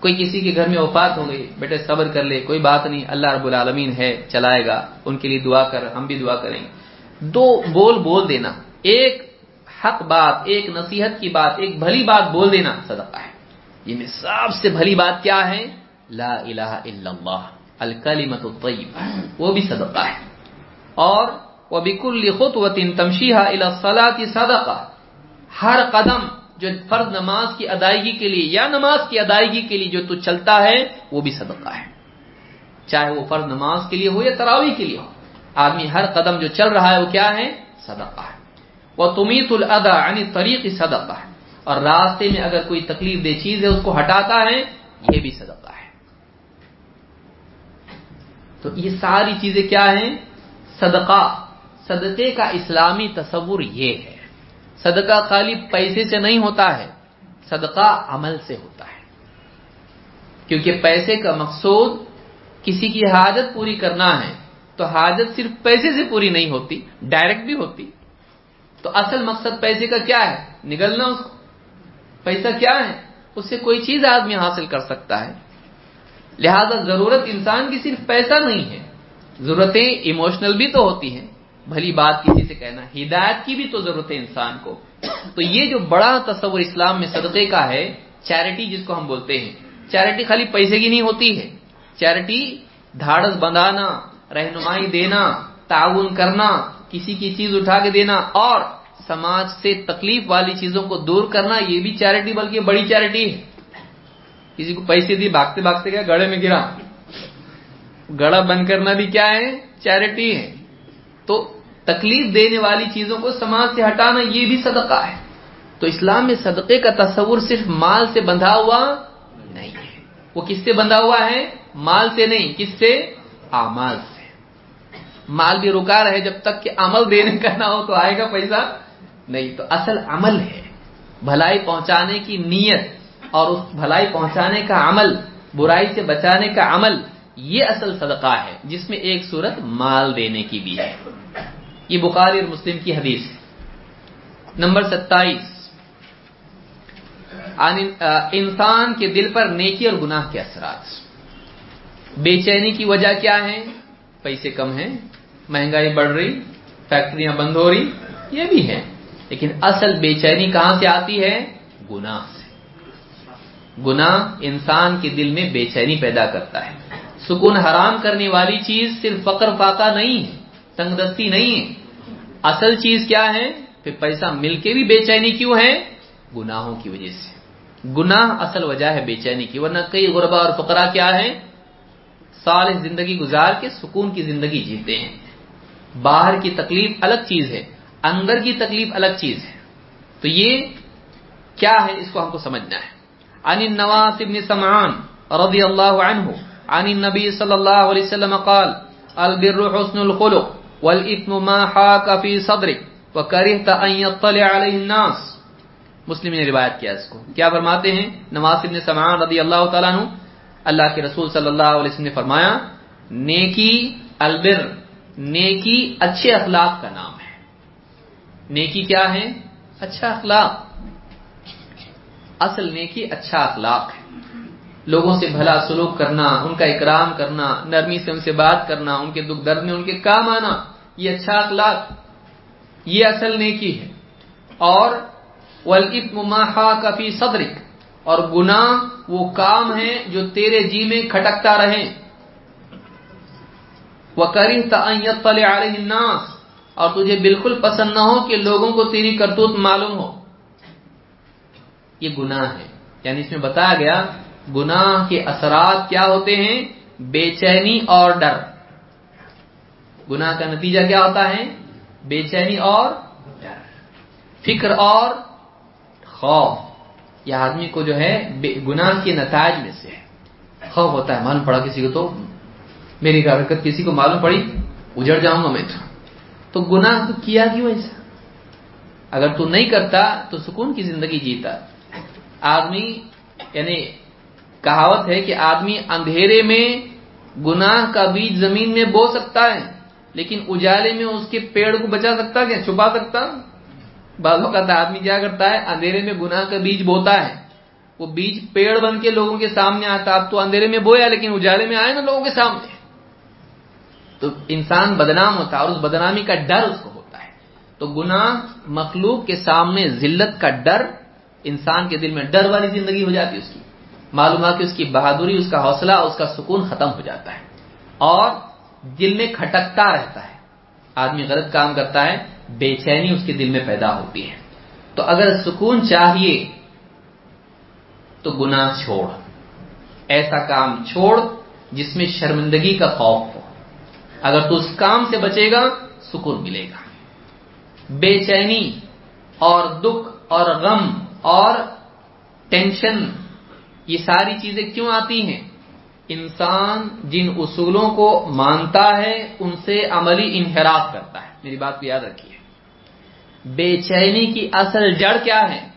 کوئی کسی کے گھر میں وفات ہو گئی، بیٹے، صبر کر لے، کوئی بات نہیں، اللہ رب العالمین ہے، چلائے گا، ان کے لیے دعا کر، ہم بھی دعا کریں۔ دو، بول بول دینا۔ ایک حق بات، ایک نصیحت کی بات، ایک بھلی بات بول دینا، صدقہ ہے۔ یہ میں سب سے بھلی بات کیا ہے؟ لا الہ الا اللہ۔ الکلمت الطیبہ وہ بھی صدقہ ہے۔ اور وبکل خطوۃ تمشیها الى الصلاۃ صدقہ، ہر قدم جو فرض نماز کی ادائیگی کے لیے یا نماز کی ادائیگی کے لیے جو تو چلتا ہے، وہ بھی صدقہ ہے۔ چاہے وہ فرض نماز کے لیے ہو یا تراویح کے لیے ہو، آدمی ہر قدم جو چل رہا ہے، وہ کیا ہے؟ صدقہ ہے۔ وہ تمیت الادا یعنی طریق صدقہ ہے۔ اور راستے میں اگر کوئی تکلیف دہ چیز ہے، اس کو ہٹاتا ہے، یہ بھی صدقہ ہے۔ تو یہ ساری چیزیں کیا ہیں؟ صدقہ۔ صدقے کا اسلامی تصور یہ ہے۔ صدقہ خالی پیسے سے نہیں ہوتا ہے، صدقہ عمل سے ہوتا ہے۔ کیونکہ پیسے کا مقصود کسی کی حاجت پوری کرنا ہے، تو حاجت صرف پیسے سے پوری نہیں ہوتی، ڈائریکٹ بھی ہوتی۔ تو اصل مقصد پیسے کا کیا ہے؟ نگلنا اس کو۔ پیسہ کیا ہے؟ اس سے کوئی چیز آدمی حاصل کر سکتا ہے۔ لہذا ضرورت انسان کی صرف پیسہ نہیں ہے۔ ضرورتیں ایموشنل بھی تو ہوتی ہیں، بھلی بات کسی سے کہنا، ہدایت کی بھی تو ضرورت ہے انسان کو۔ تو یہ جو بڑا تصور اسلام میں صدقے کا ہے، چیریٹی جس کو ہم بولتے ہیں، چیریٹی خالی پیسے کی نہیں ہوتی ہے۔ چیریٹی دھاڑس بندانا رہنمائی دینا، تعاون کرنا، کسی کی چیز اٹھا کے دینا اور سماج سے تکلیف والی چیزوں کو دور کرنا، یہ بھی چیریٹی بلکہ بڑی چیریٹی ہے۔ کسی کو پیسے دی بھاگتے بھاگتے کیا گڑے میں گرا۔ گڑا بند کرنا بھی کیا ہے؟ چیریٹی ہے۔ تو تکلیف دینے والی چیزوں کو سماج سے ہٹانا یہ بھی صدقہ ہے۔ تو اسلام میں صدقے کا تصور صرف مال سے بندھا ہوا نہیں ہے۔ وہ کس سے بندھا ہوا ہے؟ مال سے نہیں، کس سے؟ آمال سے۔ مال بھی رکا رہے، جب تک کہ عمل دینے کا نہ ہو تو آئے گا پیسہ نہیں۔ تو اصل عمل ہے بھلائی پہنچانے کی نیت۔ اور اس بھلائی پہنچانے کا عمل، برائی سے بچانے کا عمل، یہ اصل صدقہ ہے، جس میں ایک صورت مال دینے کی بھی ہے۔ یہ بخاری اور مسلم کی حدیث ہے۔ نمبر ستائیس۔ انسان کے دل پر نیکی اور گناہ کے اثرات۔ بے چینی کی وجہ کیا ہے پیسے کم ہیں، مہنگائی بڑھ رہی، فیکٹریاں بند ہو رہی، یہ بھی ہے لیکن اصل بے چینی کہاں سے آتی ہے؟ گناہ سے۔ گناہ انسان کے دل میں بے چینی پیدا کرتا ہے۔ سکون حرام کرنے والی چیز صرف فقر فاقہ نہیں ہے، تنگ دستی نہیں ہے۔ اصل چیز کیا ہے؟ پھر پیسہ مل کے بھی بے چینی کیوں ہے؟ گناہوں کی وجہ سے۔ گناہ اصل وجہ ہے بے چینی کی، ورنہ کئی غربا اور فقرا کیا ہے سال زندگی گزار کے سکون کی زندگی جیتے ہیں۔ باہر کی تکلیف الگ چیز ہے، اندر کی تکلیف الگ چیز ہے۔ تو یہ کیا ہے؟ اس کو ہم کو سمجھنا ہے۔ عن النواس ابن سمعان رضی اللہ عنہ عن النبی صلی اللہ علیہ وسلم قال، البر حسن الخلق والاثم ما حاك في صدرك وكرهت ان يطلع عليه الناس. مسلم نے روایت کیا اس کو۔ کیا فرماتے ہیں؟ نواس ابن سمعان رضی اللہ تعالیٰ عنہ، اللہ کے رسول صلی اللہ علیہ وسلم نے فرمایا، نیکی البر، نیکی اچھے اخلاق کا نام ہے۔ نیکی کیا ہے؟ اچھا اخلاق۔ اصل نیکی اچھا اخلاق ہے۔ لوگوں سے بھلا سلوک کرنا، ان کا اکرام کرنا، نرمی سے ان سے بات کرنا، ان کے دکھ درد میں ان کے کام آنا، یہ اچھا اخلاق، یہ اصل نیکی ہے۔ اور کفی صدرک، اور گناہ وہ کام ہے جو تیرے جی میں کھٹکتا رہے۔ وہ کری الناس، اور تجھے بالکل پسند نہ ہو کہ لوگوں کو تیری کرتوت معلوم ہو۔ یہ گناہ ہے۔ یعنی اس میں بتایا گیا، گناہ کے اثرات کیا ہوتے ہیں؟ بے چینی اور ڈر۔ گناہ کا نتیجہ کیا ہوتا ہے؟ بے چینی اور ڈر۔ فکر اور خوف۔ یہ آدمی کو جو ہے گناہ کے نتائج میں سے ہے۔ خوف ہوتا ہے، معلوم پڑا کسی کو تو؟ میری حرکت کسی کو معلوم پڑی؟ اجڑ جاؤں گا میں تو۔ تو گناہ تو کیا کیوں ایسا اگر تو نہیں کرتا تو سکون کی زندگی جیتا۔ آدمی یعنی کہاوت ہے کہ آدمی اندھیرے میں گناہ کا بیج زمین میں بو سکتا ہے، لیکن اجالے میں اس کے پیڑ کو بچا سکتا کیا چھپا سکتا بعض اوقات آدمی کیا کرتا ہے، اندھیرے میں گناہ کا بیج بوتا ہے۔ وہ بیج پیڑ بن کے لوگوں کے سامنے آتا، اب تو اندھیرے میں بویا، لیکن اجالے میں آئے نا لوگوں کے سامنے۔ تو انسان بدنام ہوتا ہے اور اس بدنامی کا ڈر اس کو ہوتا ہے۔ تو گناہ مخلوق کے سامنے، ذلت کا ڈر انسان کے دل میں ڈر والی زندگی ہو جاتی ہے اس کی۔ معلوم کہ اس کی بہادری، اس کا حوصلہ، اس کا سکون ختم ہو جاتا ہے۔ اور دل میں کھٹکتا رہتا ہے۔ آدمی غلط کام کرتا ہے، بے چینی اس کے دل میں پیدا ہوتی ہے۔ تو اگر سکون چاہیے، تو گناہ چھوڑ۔ ایسا کام چھوڑ جس میں شرمندگی کا خوف ہو۔ اگر تو اس کام سے بچے گا، سکون ملے گا۔ بے چینی اور دکھ اور غم اور ٹینشن، یہ ساری چیزیں کیوں آتی ہیں؟ انسان جن اصولوں کو مانتا ہے، ان سے عملی انحراف کرتا ہے۔ میری بات کو یاد رکھیے۔ بے چینی کی اصل جڑ کیا ہے؟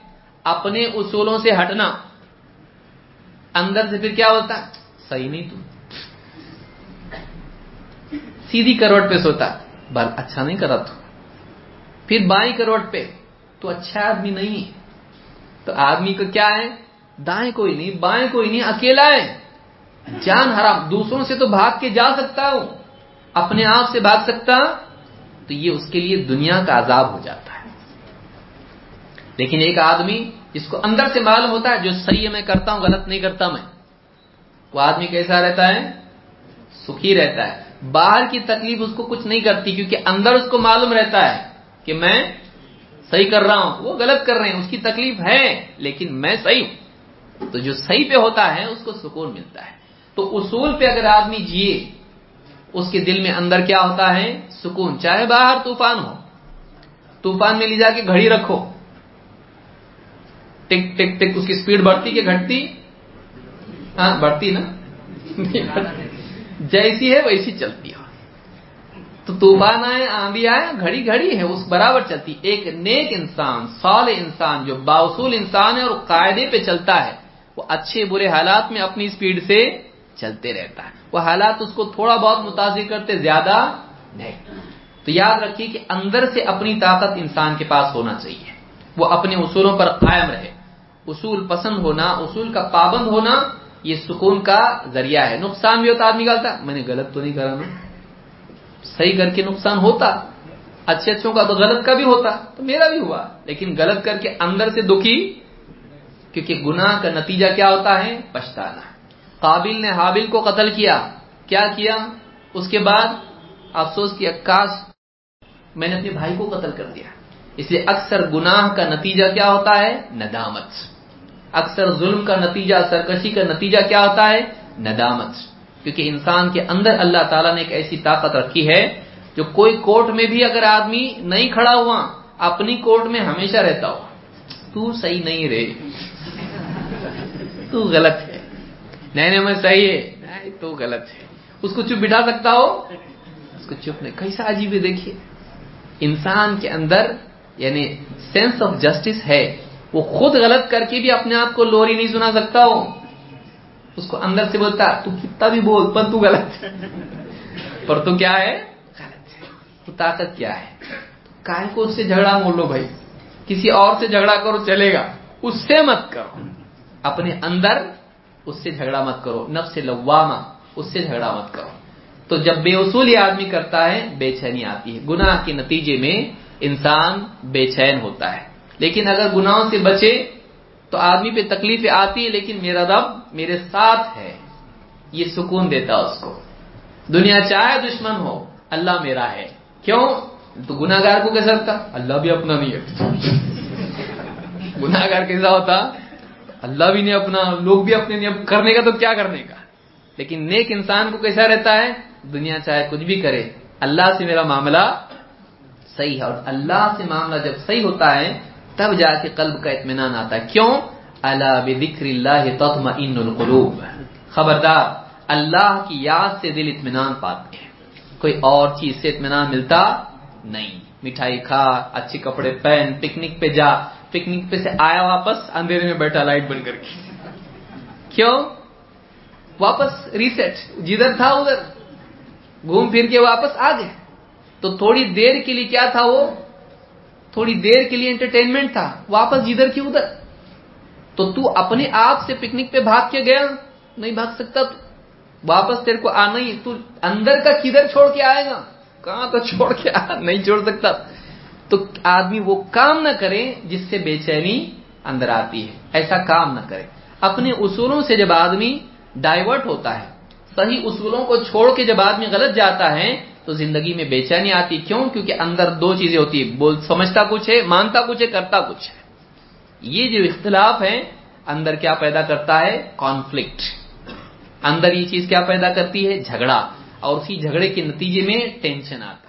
اپنے اصولوں سے ہٹنا۔ اندر سے پھر کیا ہوتا؟ ہے صحیح نہیں تم سیدھی کروٹ پہ سوتا۔ بل اچھا نہیں کرا تو۔ پھر بائیں کروٹ پہ۔ تو اچھا آدمی نہیں ہے۔ تو آدمی کو کیا ہے؟ دائیں کوئی نہیں، بائیں کوئی نہیں، اکیلا ہے۔ جان حرام، دوسروں سے تو بھاگ کے جا سکتا ہوں، اپنے آپ سے بھاگ سکتا تو یہ اس کے لیے دنیا کا عذاب ہو جاتا ہے۔ لیکن ایک آدمی جس کو اندر سے معلوم ہوتا ہے جو صحیح ہے، میں کرتا ہوں، غلط نہیں کرتا میں، وہ آدمی کیسا رہتا ہے؟ سکھی رہتا ہے۔ باہر کی تکلیف اس کو کچھ نہیں کرتی، کیونکہ اندر اس کو معلوم رہتا ہے کہ میں صحیح کر رہا ہوں، وہ غلط کر رہے ہیں، اس کی تکلیف ہے، لیکن میں صحیح ہوں۔ تو جو صحیح پہ ہوتا ہے، اس کو سکون ملتا ہے۔ تو اصول پہ اگر آدمی جیے، اس کے دل میں اندر کیا ہوتا ہے؟ سکون۔ چاہے باہر طوفان ہو، طوفان میں لے جا کے گھڑی رکھو۔ ٹک ٹک ٹک، اس کی سپیڈ بڑھتی کہ گھٹتی؟ ہاں بڑھتی نا؟ جیسی ہے، ویسی چلتی۔ تو طوفان آئے آندھی آئے گھڑی گھڑی ہے اس برابر چلتی۔ ایک نیک انسان سال انسان جو باوصول انسان ہے اور قاعدے پہ چلتا ہے، وہ اچھے برے حالات میں اپنی سپیڈ سے چلتے رہتا ہے۔ وہ حالات اس کو تھوڑا بہت متاثر کرتے، زیادہ نہیں۔ تو یاد رکھیے کہ اندر سے اپنی طاقت انسان کے پاس ہونا چاہیے۔ وہ اپنے اصولوں پر قائم رہے۔ اصول پسند ہونا، اصول کا پابند ہونا، یہ سکون کا ذریعہ ہے۔ نقصان بھی ہوتا، آدمی غلط میں نے غلط تو نہیں کرا نا۔ صحیح کر کے نقصان ہوتا، اچھے اچھوں کا تو غلط کا بھی ہوتا، تو میرا بھی ہوا۔ لیکن غلط کر کے اندر سے دکھی، کیونکہ گناہ کا نتیجہ کیا ہوتا ہے؟ پچھتانا۔ قابل نے حابل کو قتل کیا۔ کیا کیا؟ اس کے بعد افسوس کیا کاش میں نے اپنے بھائی کو قتل کر دیا۔ اس لیے اکثر گناہ کا نتیجہ کیا ہوتا ہے؟ ندامت۔ اکثر ظلم کا نتیجہ، سرکشی کا نتیجہ کیا ہوتا ہے؟ ندامت۔ کیونکہ انسان کے اندر اللہ تعالیٰ نے ایک ایسی طاقت رکھی ہے جو کوئی کوٹ میں بھی اگر آدمی نہیں کھڑا ہوا، اپنی کوٹ میں ہمیشہ رہتا ہو تو صحیح نہیں رہے۔ تو غلط ہے۔ نہیں نہیں، میں صحیح ہے۔ نہیں، تو غلط ہے۔ اس کو چپ بٹھا سکتا ہو؟ اس کو چپ نہیں۔ کیسا عجیب ہے، دیکھیے۔ انسان کے اندر یعنی سینس آف جسٹس ہے۔ وہ خود غلط کر کے بھی اپنے آپ کو لوری نہیں سنا سکتا ہو۔ اس کو اندر سے بولتا تو کتنا بھی بول، پر تو غلط پر تو کیا ہے؟ غلط ہے۔ تو طاقت کیا ہے؟ کائے کو اس سے جھگڑا مول لو بھائی۔ کسی اور سے جھگڑا کرو، چلے گا۔ اس سے مت کرو۔ اپنے اندر اس سے جھگڑا مت کرو۔ نفس لوامہ، اس سے جھگڑا مت کرو۔ تو جب بے اصول یہ آدمی کرتا ہے، بے چینی آتی ہے۔ گناہ کے نتیجے میں انسان بے چین ہوتا ہے۔ لیکن اگر گناہوں سے بچے تو آدمی پہ تکلیفیں آتی ہے لیکن میرا رب میرے ساتھ ہے۔ یہ سکون دیتا اس کو۔ دنیا چاہے دشمن ہو، اللہ میرا ہے۔ کیوں؟ تو گناگار کو کیسا لگتا اللہ بھی اپنا نہیں ہے۔ گناگار کیسا ہوتا؟ اللہ بھی نہیں اپنا، لوگ بھی اپنے نہیں۔ کرنے کا تو کیا کرنے کا؟ لیکن نیک انسان کو کیسا رہتا ہے؟ دنیا چاہے کچھ بھی کرے۔ اللہ سے میرا معاملہ صحیح ہے۔ اور اللہ سے معاملہ جب صحیح ہوتا ہے تب جا کے قلب کا اطمینان آتا ہے۔ کیوں؟ اللہ بکر اللہ تطمئن القلوب۔ خبردار، اللہ کی یاد سے دل اطمینان پاتے ہیں۔ کوئی اور چیز سے اطمینان ملتا نہیں۔ مٹھائی کھا، اچھے کپڑے پہن، پکنک پہ جا۔ پکنک پہ سے آیا واپس، اندھیرے میں بیٹھا، لائٹ بند کر کے۔ کیوں؟ واپس ریسیٹ جدھر تھا ادھر۔ گھوم پھر کے واپس آ گئے۔ تو تھوڑی دیر کے لیے کیا تھا وہ؟ تھوڑی دیر کے لیے انٹرٹینمنٹ تھا، واپس جدھر کی ادھر۔ تو تو اپنے آپ سے پکنک پہ بھاگ کے گیا، نہیں بھاگ سکتا تو۔ واپس تیرے کو آنا ہی تو اندر کا کدھر چھوڑ کے آئے گا؟ کہاں تو چھوڑ کے آ، نہیں چھوڑ سکتا۔ تو آدمی وہ کام نہ کرے جس سے بے چینی اندر آتی ہے۔ ایسا کام نہ کرے۔ اپنے اصولوں سے جب آدمی ڈائیورٹ ہوتا ہے، صحیح اصولوں کو چھوڑ کے جب آدمی غلط جاتا ہے تو زندگی میں بے چینی آتی، کیوں؟ کیونکہ اندر دو چیزیں ہوتی ہے بول، سمجھتا کچھ ہے، مانتا کچھ ہے، کرتا کچھ ہے۔ یہ جو اختلاف ہے اندر کیا پیدا کرتا ہے؟ کانفلکٹ اندر یہ چیز کیا پیدا کرتی ہے؟ جھگڑا۔ اور اسی جھگڑے کے نتیجے میں ٹینشن آتا ہے۔